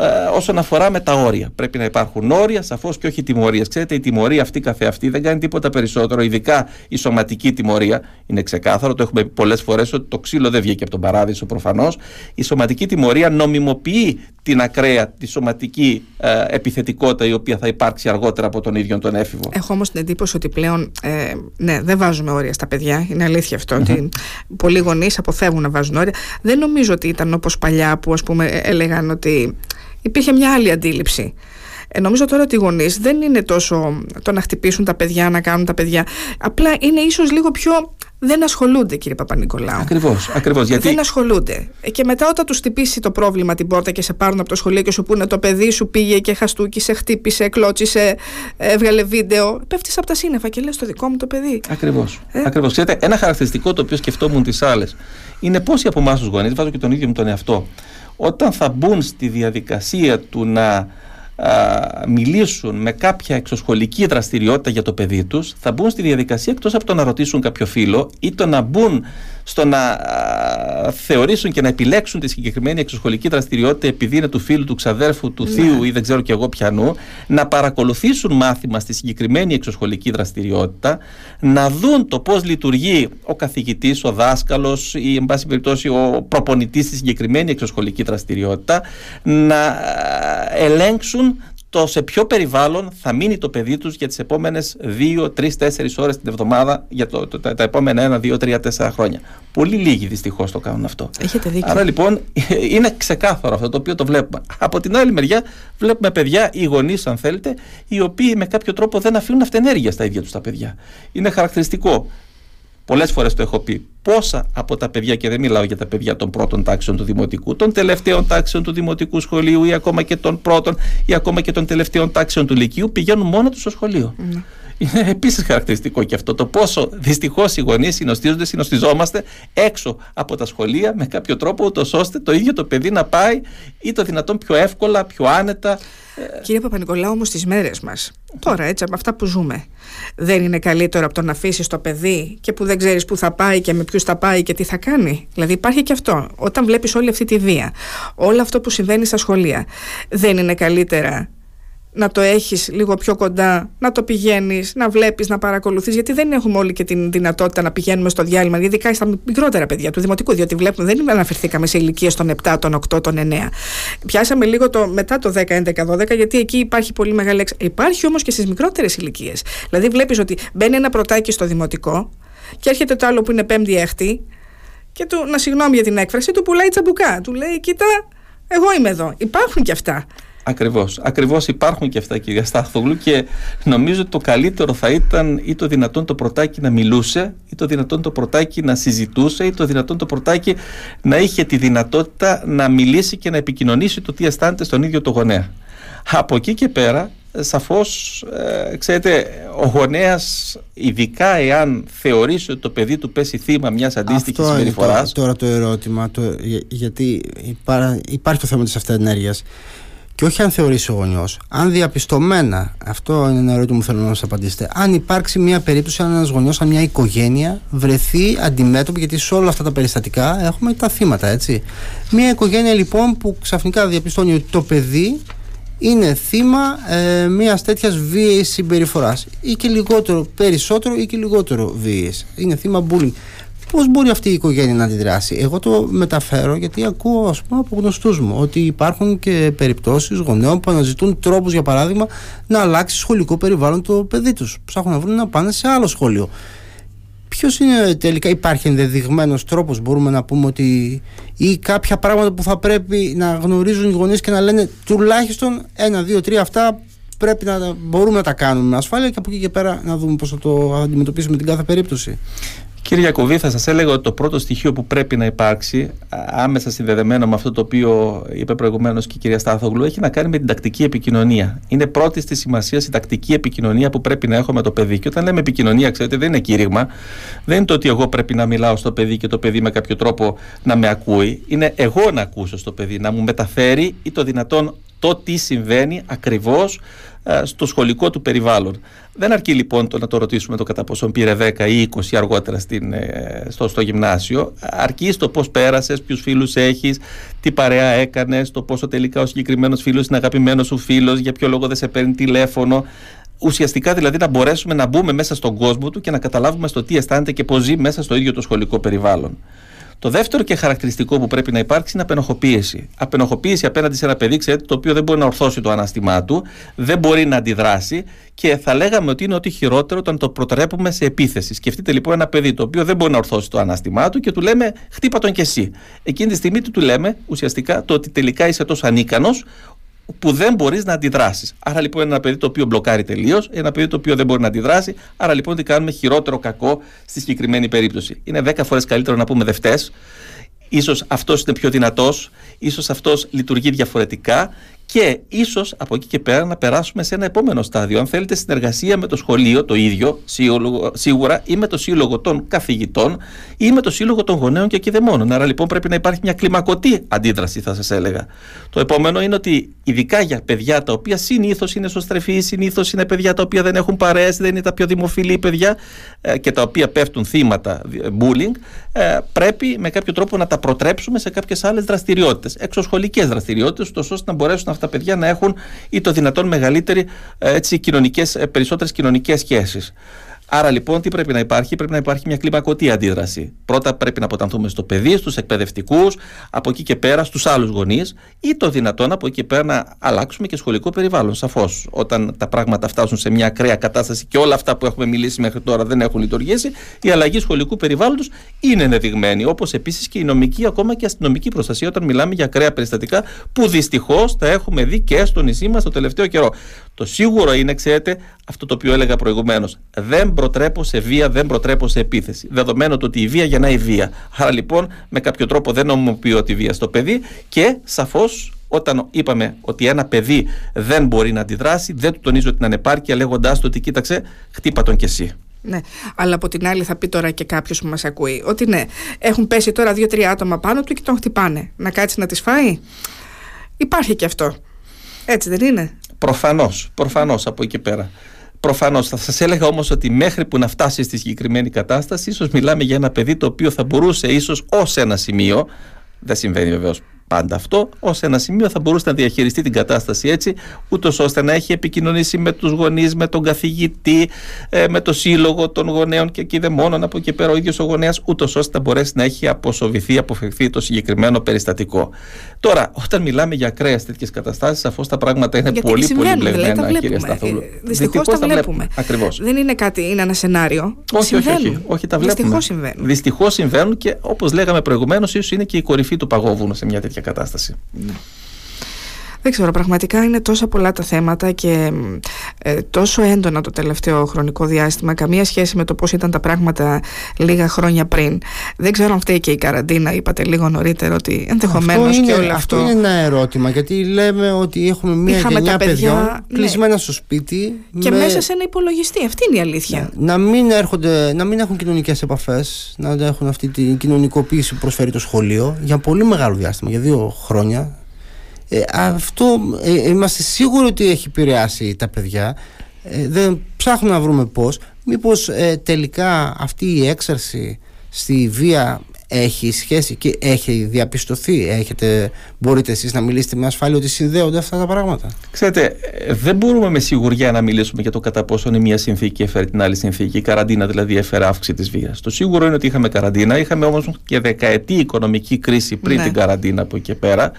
ε, όσον αφορά με τα όρια. Πρέπει να υπάρχουν όρια, σαφώς και όχι τιμωρίες. Ξέρετε, η τιμωρία αυτή καθεαυτή δεν κάνει τίποτα περισσότερο, ειδικά η σωματική τιμωρία. Είναι ξεκάθαρο, το έχουμε πει πολλές φορές ότι το ξύλο δεν βγήκε από τον παράδεισο προφανώς. Η σωματική τιμωρία νομιμοποιεί την ακραία, τη σωματική ε, επιθετικότητα η οποία θα υπάρξει αργότερα από τον ίδιο τον έφηβο. Έχω όμως την εντύπωση ότι πλέον ε, ναι, δεν βάζουμε όρια στα παιδιά. Είναι αλήθεια ότι πολλοί γονείς αποφεύγουν να βάζουν όρια. Δεν νομίζω ότι ήταν όπως παλιά που ας πούμε έλεγαν ότι υπήρχε μια άλλη αντίληψη. Ε, νομίζω τώρα ότι οι γονείς δεν είναι τόσο το να χτυπήσουν τα παιδιά, να κάνουν τα παιδιά. Απλά είναι ίσως λίγο πιο. Δεν ασχολούνται, κύριε Παπα-Νικολάου. Ακριβώς. Ακριβώς, γιατί... Δεν ασχολούνται. Ε, και μετά, όταν τους χτυπήσει το πρόβλημα την πόρτα και σε πάρουν από το σχολείο και σου πούνε το παιδί σου πήγε και χαστούκισε, χτύπησε, κλώτσισε, έβγαλε βίντεο. Πέφτεις από τα σύννεφα και λες το δικό μου το παιδί. Ακριβώς. Ε; Ακριβώς. Ξέρετε, ένα χαρακτηριστικό το οποίο σκεφτόμουν τις άλλες είναι πόσοι από εμάς τους γονείς, βάζω και τον ίδιο μου τον εαυτό, όταν θα μπουν στη διαδικασία του να μιλήσουν με κάποια εξωσχολική δραστηριότητα για το παιδί τους θα μπουν στη διαδικασία εκτός από το να ρωτήσουν κάποιο φίλο ή το να μπουν στο να θεωρήσουν και να επιλέξουν τη συγκεκριμένη εξωσχολική δραστηριότητα επειδή είναι του φίλου, του ξαδέρφου, του ναι. θείου ή δεν ξέρω και εγώ πιανού, να παρακολουθήσουν μάθημα στη συγκεκριμένη εξωσχολική δραστηριότητα, να δουν το πώς λειτουργεί ο καθηγητής, ο δάσκαλος ή εν πάση περιπτώσει ο προπονητής στη συγκεκριμένη εξωσχολική δραστηριότητα, να ελέγξουν το σε ποιο περιβάλλον θα μείνει το παιδί τους για τις επόμενες 2, 3, 4 ώρες την εβδομάδα για το, το, τα, τα επόμενα 1, 2, 3, 4 χρόνια. Πολύ λίγοι δυστυχώς το κάνουν αυτό. Έχετε δίκιο. Άρα λοιπόν είναι ξεκάθαρο αυτό το οποίο το βλέπουμε. Από την άλλη μεριά βλέπουμε παιδιά ή γονείς αν θέλετε οι οποίοι με κάποιο τρόπο δεν αφήνουν αυτενέργεια στα ίδια τους τα παιδιά. Είναι χαρακτηριστικό Πολλές φορές το έχω πει. Πόσα από τα παιδιά, και δεν μιλάω για τα παιδιά των πρώτων τάξεων του δημοτικού, των τελευταίων τάξεων του δημοτικού σχολείου ή ακόμα και των πρώτων ή ακόμα και των τελευταίων τάξεων του λυκείου, πηγαίνουν μόνο τους στο σχολείο. Mm. Είναι επίσης χαρακτηριστικό και αυτό το πόσο δυστυχώς οι γονείς συνοστίζονται, συνοστιζόμαστε έξω από τα σχολεία με κάποιο τρόπο, ούτως ώστε το ίδιο το παιδί να πάει ή το δυνατόν πιο εύκολα, πιο άνετα. Κύριε Παπα-Νικολάου, όμως στι μέρες μας, τώρα έτσι από αυτά που ζούμε, δεν είναι καλύτερο από το να αφήσεις το παιδί και που δεν ξέρεις πού θα πάει και με ποιους θα πάει και τι θα κάνει; Δηλαδή υπάρχει και αυτό. Όταν βλέπεις όλη αυτή τη βία, όλο αυτό που συμβαίνει στα σχολεία, δεν είναι καλύτερα να το έχεις λίγο πιο κοντά, να το πηγαίνεις, να βλέπεις, να παρακολουθείς γιατί δεν έχουμε όλοι και την δυνατότητα να πηγαίνουμε στο διάλειμμα, ειδικά στα μικρότερα παιδιά του δημοτικού, διότι βλέπουμε, δεν αναφερθήκαμε σε ηλικίες των 7, των 8, των 9. Πιάσαμε λίγο το, μετά το 10, 11, 12, γιατί εκεί υπάρχει πολύ μεγάλη εξ... Υπάρχει όμως και στις μικρότερες ηλικίες. Δηλαδή βλέπεις ότι μπαίνει ένα πρωτάκι στο δημοτικό και έρχεται το άλλο που είναι πέμπτη έκτη και του, να συγγνώμη για την έκφραση, του πουλάει τσαμπουκά. Του λέει, κοίτα, εγώ είμαι εδώ. Υπάρχουν και αυτά. Ακριβώς. Ακριβώς υπάρχουν και αυτά κυρία Στάθογλου και νομίζω ότι το καλύτερο θα ήταν ή το δυνατόν το πρωτάκι να μιλούσε ή το δυνατόν το πρωτάκι να συζητούσε ή το δυνατόν το πρωτάκι να είχε τη δυνατότητα να μιλήσει και να επικοινωνήσει το τι αισθάνεται στον ίδιο το γονέα. Από εκεί και πέρα σαφώς ε, ξέρετε ο γονέας ειδικά εάν θεωρήσει ότι το παιδί του πέσει θύμα μιας αντίστοιχης συμπεριφοράς τώρα, τώρα το ερώτημα το, γιατί υπάρχει το θέμα της αυτοενέργειας και όχι αν θεωρήσει ο γονιός, αν διαπιστωμένα, αυτό είναι ένα ερώτημα που θέλω να σα απαντήσετε, αν υπάρξει μια περίπτωση, αν ένας γονιός, αν μια οικογένεια βρεθεί αντιμέτωπη, γιατί σε όλα αυτά τα περιστατικά έχουμε τα θύματα, έτσι. Μια οικογένεια λοιπόν που ξαφνικά διαπιστώνει ότι το παιδί είναι θύμα ε, μιας τέτοιας βίαιης συμπεριφοράς. Ή και λιγότερο, περισσότερο ή και λιγότερο βίαιης. Είναι θύμα bullying. Πώς μπορεί αυτή η οικογένεια να αντιδράσει. Εγώ το μεταφέρω γιατί ακούω ας πούμε, από γνωστούς μου ότι υπάρχουν και περιπτώσεις γονέων που αναζητούν τρόπους, για παράδειγμα, να αλλάξει σχολικό περιβάλλον το παιδί τους. Ψάχνουν να βρουν να πάνε σε άλλο σχολείο. Ποιος είναι τελικά, υπάρχει ενδεδειγμένος τρόπος, μπορούμε να πούμε ότι. ή κάποια πράγματα που θα πρέπει να γνωρίζουν οι γονείς και να λένε τουλάχιστον ένα, δύο, τρία αυτά πρέπει να μπορούμε να τα κάνουμε με ασφάλεια και από εκεί και πέρα να δούμε πώς θα το αντιμετωπίσουμε την κάθε περίπτωση. Κύριε Γιακοβή, θα σας έλεγα ότι το πρώτο στοιχείο που πρέπει να υπάρξει, άμεσα συνδεδεμένο με αυτό το οποίο είπε προηγουμένως και η κυρία Στάθογλου, έχει να κάνει με την τακτική επικοινωνία. Είναι πρώτη στη σημασία η τακτική επικοινωνία που πρέπει να έχω με το παιδί. Και όταν λέμε επικοινωνία, ξέρετε, δεν είναι κήρυγμα. Δεν είναι το ότι εγώ πρέπει να μιλάω στο παιδί και το παιδί με κάποιο τρόπο να με ακούει. Είναι εγώ να ακούσω στο παιδί, να μου μεταφέρει ή το δυνατόν το τι συμβαίνει ακριβώς ε, στο σχολικό του περιβάλλον. Δεν αρκεί λοιπόν το να το ρωτήσουμε το κατά πόσο πήρε 10 ή 20 αργότερα στην, ε, στο, στο γυμνάσιο. Αρκεί στο πώς πέρασες, ποιους φίλους έχεις, τι παρέα έκανες, το πόσο τελικά ο συγκεκριμένος φίλος είναι αγαπημένος σου φίλος, για ποιο λόγο δεν σε παίρνει τηλέφωνο. Ουσιαστικά δηλαδή να μπορέσουμε να μπούμε μέσα στον κόσμο του και να καταλάβουμε στο τι αισθάνεται και πώς ζει μέσα στο ίδιο το σχολικό περιβάλλον. Το δεύτερο και χαρακτηριστικό που πρέπει να υπάρξει είναι απενοχοποίηση. Απενοχοποίηση απέναντι σε ένα παιδί, ξέρετε, το οποίο δεν μπορεί να ορθώσει το ανάστημά του, δεν μπορεί να αντιδράσει και θα λέγαμε ότι είναι ότι χειρότερο όταν το προτρέπουμε σε επίθεση. Σκεφτείτε λοιπόν ένα παιδί το οποίο δεν μπορεί να ορθώσει το ανάστημά του και του λέμε χτύπα τον κι εσύ. Εκείνη τη στιγμή του, του λέμε ουσιαστικά το ότι τελικά είσαι τόσο ανίκανος που δεν μπορείς να αντιδράσεις. Άρα λοιπόν είναι ένα παιδί το οποίο μπλοκάρει τελείως, ένα παιδί το οποίο δεν μπορεί να αντιδράσει. Άρα λοιπόν τι κάνουμε χειρότερο κακό στη συγκεκριμένη περίπτωση. Είναι 10 φορές καλύτερο να πούμε δευτές. Ίσως αυτός είναι πιο δυνατός, ίσως αυτός λειτουργεί διαφορετικά και ίσως από εκεί και πέρα να περάσουμε σε ένα επόμενο στάδιο. Αν θέλετε, συνεργασία με το σχολείο το ίδιο, σίγουρα, ή με το σύλλογο των καθηγητών ή με το σύλλογο των γονέων και κυδεμόνων. Άρα λοιπόν πρέπει να υπάρχει μια κλιμακωτή αντίδραση, θα σας έλεγα. Το επόμενο είναι ότι ειδικά για παιδιά τα οποία συνήθως είναι σωστρεφή, συνήθως είναι παιδιά τα οποία δεν έχουν παρέσει, δεν είναι τα πιο δημοφιλή παιδιά ε, και τα οποία πέφτουν θύματα bullying, ε, πρέπει με κάποιο τρόπο να τα προτρέψουμε σε κάποιες άλλες δραστηριότητες, εξωσχολικές δραστηριότητες, ώστε να μπορέσουν αυτά τα παιδιά να έχουν ή το δυνατόν μεγαλύτερη, έτσι, κοινωνικές, περισσότερες κοινωνικές σχέσεις. Άρα λοιπόν τι πρέπει να υπάρχει, πρέπει να υπάρχει μια κλιμακωτή αντίδραση. Πρώτα πρέπει να αποτανθούμε στο παιδί, στους εκπαιδευτικούς, από εκεί και πέρα στους άλλους γονείς ή το δυνατόν από εκεί και πέρα να αλλάξουμε και σχολικό περιβάλλον. Σαφώς, όταν τα πράγματα φτάσουν σε μια ακραία κατάσταση και όλα αυτά που έχουμε μιλήσει μέχρι τώρα δεν έχουν λειτουργήσει, η αλλαγή σχολικού περιβάλλοντος είναι ενδεδειγμένη. Όπως επίσης και η νομική, ακόμα και αστυνομική προστασία, όταν μιλάμε για ακραία περιστατικά που δυστυχώς τα έχουμε δει και στο νησί μας το τελευταίο καιρό. Το σίγουρο είναι, ξέρετε, αυτό το οποίο έλεγα προηγουμένως. Δεν προτρέπω σε βία, δεν προτρέπω σε επίθεση. Δεδομένου το ότι η βία γεννάει βία. Άρα λοιπόν με κάποιο τρόπο δεν νομιμοποιώ τη βία στο παιδί και σαφώς όταν είπαμε ότι ένα παιδί δεν μπορεί να αντιδράσει, δεν του τονίζω την ανεπάρκεια λέγοντάς του ότι κοίταξε, χτύπα τον κι εσύ. Ναι, αλλά από την άλλη θα πει τώρα και κάποιος που μας ακούει ότι ναι, έχουν πέσει τώρα δύο-τρία άτομα πάνω του και τον χτυπάνε. Να κάτσει να τις φάει; Υπάρχει και αυτό. Έτσι δεν είναι; Προφανώς, προφανώς από εκεί πέρα. Προφανώς. Θα σας έλεγα όμως ότι μέχρι που να φτάσει στη συγκεκριμένη κατάσταση, ίσως μιλάμε για ένα παιδί το οποίο θα μπορούσε ίσως ως ένα σημείο. Δεν συμβαίνει βεβαίως πάντα αυτό, ως ένα σημείο θα μπορούσε να διαχειριστεί την κατάσταση έτσι, ούτως ώστε να έχει επικοινωνήσει με τους γονείς, με τον καθηγητή, ε, με το σύλλογο των γονέων και εκεί δεν μόνο από εκεί πέρα ο ίδιος ο γονέας, ούτως ώστε να μπορέσει να έχει αποσοβηθεί, αποφευθεί το συγκεκριμένο περιστατικό. Τώρα, όταν μιλάμε για ακραίες τέτοιες καταστάσεις, σαφώ τα πράγματα είναι πολύ, πολύ μπλεγμένα, δηλαδή, κύριε Σταθούλου. Ε, Δυστυχώς τα βλέπουμε; Ακριβώς. Δεν είναι κάτι, είναι ένα σενάριο. Όχι, όχι, όχι, όχι, τα βλέπουμε. Δυστυχώς συμβαίνουν. Δυστυχώς συμβαίνουν και όπως λέγαμε προηγουμένως, ίσως είναι και η κορυφή του παγόβουνου σε μια τέτοια κατάσταση. Ναι. Δεν ξέρω, πραγματικά είναι τόσα πολλά τα θέματα και ε, τόσο έντονα το τελευταίο χρονικό διάστημα, καμία σχέση με το πώς ήταν τα πράγματα λίγα χρόνια πριν. Δεν ξέρω αν φταίει και η καραντίνα, είπατε λίγο νωρίτερα ότι ενδεχομένως και όλο αυτό. Αυτό είναι ένα ερώτημα, γιατί λέμε ότι έχουμε μια Είχαμε γενιά παιδιά, παιδιών ναι. κλεισμένα στο σπίτι. Και με... μέσα σε ένα υπολογιστή, αυτή είναι η αλήθεια. Να, να, μην, έρχονται, να μην έχουν κοινωνικές επαφές, να έχουν αυτή την κοινωνικοποίηση που προσφέρει το σχολείο για πολύ μεγάλο διάστημα, για δύο χρόνια ε, αυτό ε, είμαστε σίγουροι ότι έχει επηρεάσει τα παιδιά. Ε, δεν ψάχνουμε να βρούμε πώς. Μήπως τελικά αυτή η έξαρση στη βία έχει σχέση και έχει διαπιστωθεί έχετε, μπορείτε εσείς να μιλήσετε με ασφάλεια ότι συνδέονται αυτά τα πράγματα. Ξέρετε, δεν μπορούμε με σιγουριά να μιλήσουμε για το κατά πόσο είναι μια συνθήκη έφερε την άλλη συνθήκη. Η καραντίνα δηλαδή έφερε αύξηση της βίας. Το σίγουρο είναι ότι είχαμε καραντίνα. Είχαμε όμως και δεκαετή οικονομική κρίση πριν ναι. την καραντίνα από εκεί και περα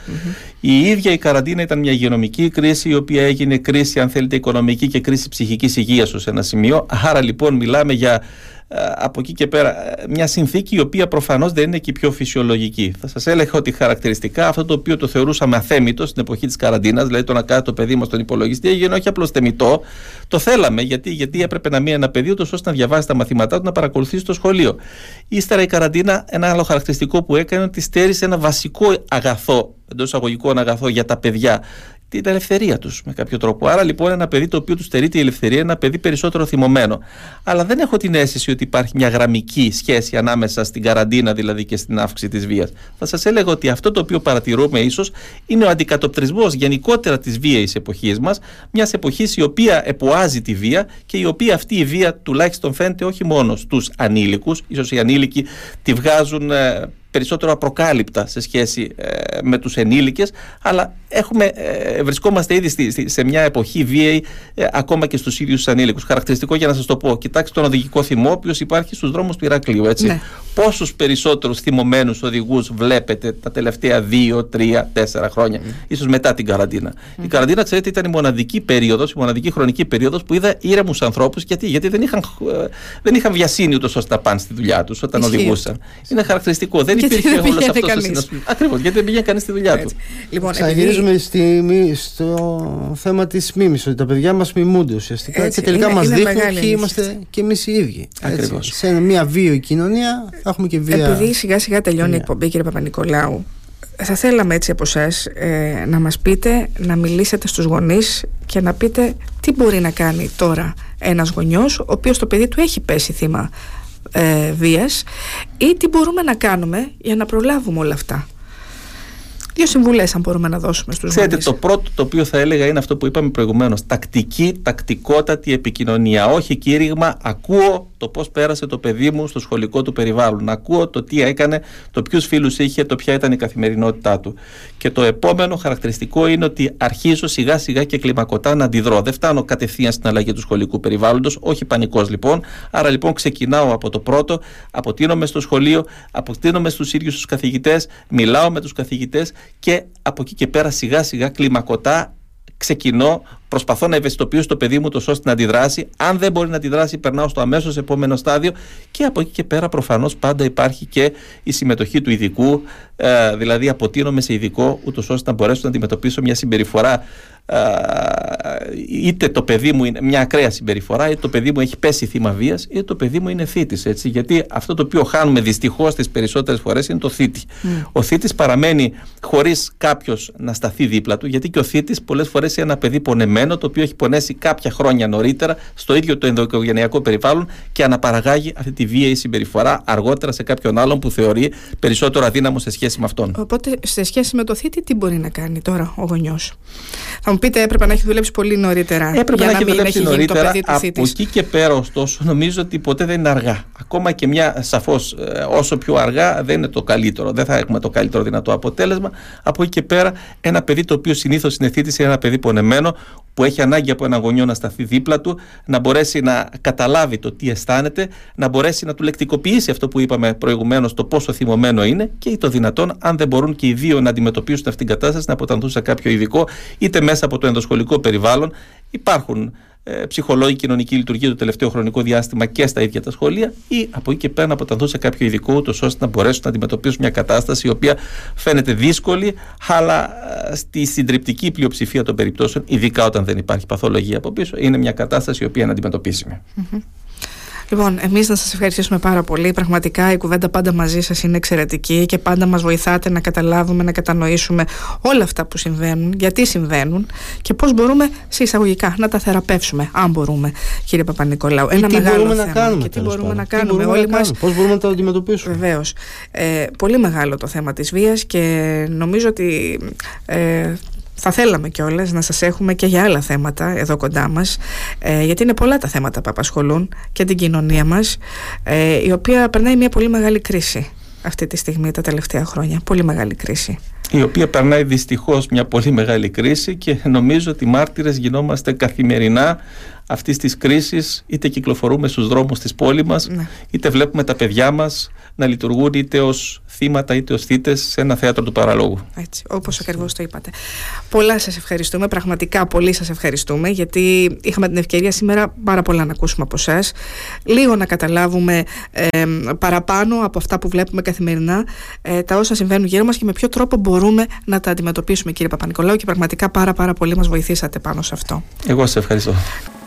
η ίδια η καραντίνα ήταν μια υγειονομική κρίση η οποία έγινε κρίση αν θέλετε οικονομική και κρίση ψυχικής υγείας ως ένα σημείο. Άρα λοιπόν μιλάμε για ε, από εκεί και πέρα ε, μια συνθήκη η οποία προφανώς δεν είναι και η πιο φυσιολογική. Θα σας έλεγα ότι χαρακτηριστικά αυτό το οποίο το θεωρούσαμε αθέμητο στην εποχή της καραντίνας, δηλαδή το να κάνει το παιδί μας στον υπολογιστή, έγινε όχι απλώς θεμητό, το θέλαμε γιατί, γιατί έπρεπε να μείνει ένα παιδί ώστε να διαβάσει τα μαθήματά του, να παρακολουθήσει το σχολείο. Ύστερα η καραντίνα, ένα άλλο χαρακτηριστικό που έκανε, ότι στέρισε ένα βασικό αγαθό εντός εισαγωγικών αγαθό για τα παιδιά την ελευθερία τους με κάποιο τρόπο. Άρα λοιπόν ένα παιδί το οποίο τους στερείται η ελευθερία είναι ένα παιδί περισσότερο θυμωμένο. Αλλά δεν έχω την αίσθηση ότι υπάρχει μια γραμμική σχέση ανάμεσα στην καραντίνα δηλαδή και στην αύξηση της βίας. Θα σας έλεγα ότι αυτό το οποίο παρατηρούμε ίσως είναι ο αντικατοπτρισμός γενικότερα της βίαιης εποχής μας, μιας εποχής η οποία εποάζει τη βία και η οποία αυτή η βία τουλάχιστον φαίνεται όχι μόνος στου ανήλικους, ίσως οι ανήλικοι τη βγάζουν ε, περισσότερο απροκάλυπτα σε σχέση ε, με τους ενήλικες αλλά έχουμε, ε, βρισκόμαστε ήδη στη, σε μια εποχή βίαιη ε, ακόμα και στους ίδιους τους ανήλικους. Χαρακτηριστικό για να σας το πω, κοιτάξτε τον οδηγικό θυμό ο οποίος υπάρχει στους δρόμους του Ηρακλείου έτσι. Ναι. Πόσους περισσότερους θυμωμένους οδηγούς βλέπετε τα τελευταία δύο, τρία, τέσσερα χρόνια mm. ίσως μετά την καραντίνα. Η καραντίνα ξέρετε ήταν η μοναδική περίοδος, η μοναδική χρονική περίοδος που είδα ήρεμους ανθρώπους γιατί, γιατί δεν, είχαν, δεν είχαν βιασύνη ούτως ώστε να πάνε στη δουλειά τους όταν οδηγούσαν. Είναι χαρακτηριστικό. Δεν υπήρχε όλος αυτός το συνασπισμός. Ακριβώς, γιατί δεν πήγαινε κανείς στη δουλειά του. Λοιπόν, Ξαναγυρίζουμε στη, στο θέμα της μίμησης, ότι τα παιδιά μας μιμούνται ουσιαστικά έτσι, και τελικά μας δείχνουν ποιοι είμαστε και εμείς οι ίδιοι. Ακριβώς. Σε μια βίαιη κοινωνία θα έχουμε και βία. Επειδή σιγά σιγά τελειώνει η εκπομπή, κύριε Παπα-Νικολάου, θα θέλαμε έτσι από εσά ε, να μας πείτε, να μιλήσετε στους γονείς και να πείτε τι μπορεί να κάνει τώρα ένας γονιός ο οποίος το παιδί του έχει πέσει θύμα ε, βίας ή τι μπορούμε να κάνουμε για να προλάβουμε όλα αυτά. Δύο συμβουλές, αν μπορούμε να δώσουμε στους Ξέρετε, το πρώτο το οποίο θα έλεγα είναι αυτό που είπαμε προηγουμένως. Τακτική, τακτικότατη επικοινωνία. Όχι κήρυγμα, ακούω το πώς πέρασε το παιδί μου στο σχολικό του περιβάλλον. Ακούω το τι έκανε, το ποιους φίλους είχε, το ποια ήταν η καθημερινότητά του. Και το επόμενο χαρακτηριστικό είναι ότι αρχίζω σιγά σιγά και κλιμακωτά να αντιδρώ. Δεν φτάνω κατευθείαν στην αλλαγή του σχολικού περιβάλλοντος, όχι πανικός λοιπόν. Άρα λοιπόν ξεκινάω από το πρώτο, αποτείνομαι στο σχολείο, αποτείνομαι στους ίδιους τους καθηγητές, μιλάω με τους καθηγητές και από εκεί και πέρα σιγά σιγά κλιμακωτά ξεκινώ, προσπαθώ να ευαισθητοποιήσω το παιδί μου τόσο ώστε να αντιδράσει. Αν δεν μπορεί να αντιδράσει, περνάω στο αμέσως επόμενο στάδιο και από εκεί και πέρα προφανώς πάντα υπάρχει και η συμμετοχή του ειδικού, ε, δηλαδή αποτείνομαι σε ειδικό, ούτως ώστε να μπορέσω να αντιμετωπίσω μια συμπεριφορά είτε το παιδί μου είναι μια ακραία συμπεριφορά, είτε το παιδί μου έχει πέσει θύμα βίας, είτε το παιδί μου είναι θήτης. Γιατί αυτό το οποίο χάνουμε δυστυχώς τις περισσότερες φορές είναι το θήτη. Ο θήτης παραμένει χωρίς κάποιος να σταθεί δίπλα του, γιατί και ο θήτης πολλές φορές είναι ένα παιδί πονεμένο, το οποίο έχει πονέσει κάποια χρόνια νωρίτερα στο ίδιο το ενδοοικογενειακό περιβάλλον και αναπαραγάγει αυτή τη βίαιη συμπεριφορά αργότερα σε κάποιον άλλον που θεωρεί περισσότερο αδύναμο σε σχέση με αυτόν. Οπότε, σε σχέση με το θήτη, τι μπορεί να κάνει τώρα ο γονιός; Πείτε, έπρεπε να έχει δουλέψει πολύ νωρίτερα. Έπρεπε για να, να έχει δουλέψει νωρίτερα. από εκεί και πέρα, ωστόσο, νομίζω ότι ποτέ δεν είναι αργά. Ακόμα και μια, σαφώς, ε, όσο πιο αργά δεν είναι το καλύτερο. Δεν θα έχουμε το καλύτερο δυνατό αποτέλεσμα. Από εκεί και πέρα, ένα παιδί το οποίο συνήθως είναι θήτης είναι ένα παιδί πονεμένο, που έχει ανάγκη από ένα γονιό να σταθεί δίπλα του, να μπορέσει να καταλάβει το τι αισθάνεται, να μπορέσει να του λεκτικοποιήσει αυτό που είπαμε προηγουμένως, το πόσο θυμωμένο είναι και το δυνατόν, αν δεν μπορούν και οι δύο να αντιμετωπίσουν αυτήν την κατάσταση, να αποτανθούν σε κάποιο ειδικό, είτε μέσα από το ενδοσχολικό περιβάλλον. Υπάρχουν ε, ψυχολόγοι κοινωνική λειτουργία το τελευταίο χρονικό διάστημα και στα ίδια τα σχολεία ή από εκεί και πέρα να αποτανθούν σε κάποιο ειδικό ούτως ώστε να μπορέσουν να αντιμετωπίσουν μια κατάσταση η οποία φαίνεται δύσκολη αλλά ε, στη συντριπτική πλειοψηφία των περιπτώσεων ειδικά όταν δεν υπάρχει παθολογία από πίσω είναι μια κατάσταση η οποία είναι αντιμετωπίσιμη. Λοιπόν, εμείς να σας ευχαριστήσουμε πάρα πολύ. Πραγματικά η κουβέντα πάντα μαζί σας είναι εξαιρετική και πάντα μας βοηθάτε να καταλάβουμε, να κατανοήσουμε όλα αυτά που συμβαίνουν, γιατί συμβαίνουν και πώς μπορούμε σε εισαγωγικά να τα θεραπεύσουμε, αν μπορούμε, κύριε Παπα-Νικολάου. Ένα τι μεγάλο μπορούμε θέμα. να κάνουμε. Και τι μπορούμε να κάνουμε. Όλοι μας. Πώς μπορούμε να το αντιμετωπίσουμε. Βεβαίως. Ε, πολύ μεγάλο το θέμα της βίας και νομίζω ότι ε, θα θέλαμε κιόλας να σας έχουμε και για άλλα θέματα εδώ κοντά μας ε, γιατί είναι πολλά τα θέματα που απασχολούν και την κοινωνία μας ε, η οποία περνάει μια πολύ μεγάλη κρίση αυτή τη στιγμή τα τελευταία χρόνια. Πολύ μεγάλη κρίση. Η οποία περνάει δυστυχώς μια πολύ μεγάλη κρίση και νομίζω ότι μάρτυρες γινόμαστε καθημερινά αυτής της κρίσης, είτε κυκλοφορούμε στους δρόμους της πόλης μας, ναι. είτε βλέπουμε τα παιδιά μας να λειτουργούν είτε ως θύματα είτε ως θύτε σε ένα θέατρο του παραλόγου. Έτσι, όπως ακριβώς το είπατε. Πολλά σας ευχαριστούμε, πραγματικά πολύ σας ευχαριστούμε, γιατί είχαμε την ευκαιρία σήμερα πάρα πολλά να ακούσουμε από εσά. Λίγο να καταλάβουμε ε, παραπάνω από αυτά που βλέπουμε καθημερινά ε, τα όσα συμβαίνουν γύρω μας και με ποιο τρόπο μπορούμε να τα αντιμετωπίσουμε, κύριε Παπα-Νικολάου, και πραγματικά πάρα, πάρα πολύ μας βοηθήσατε πάνω σε αυτό. Εγώ σας ευχαριστώ.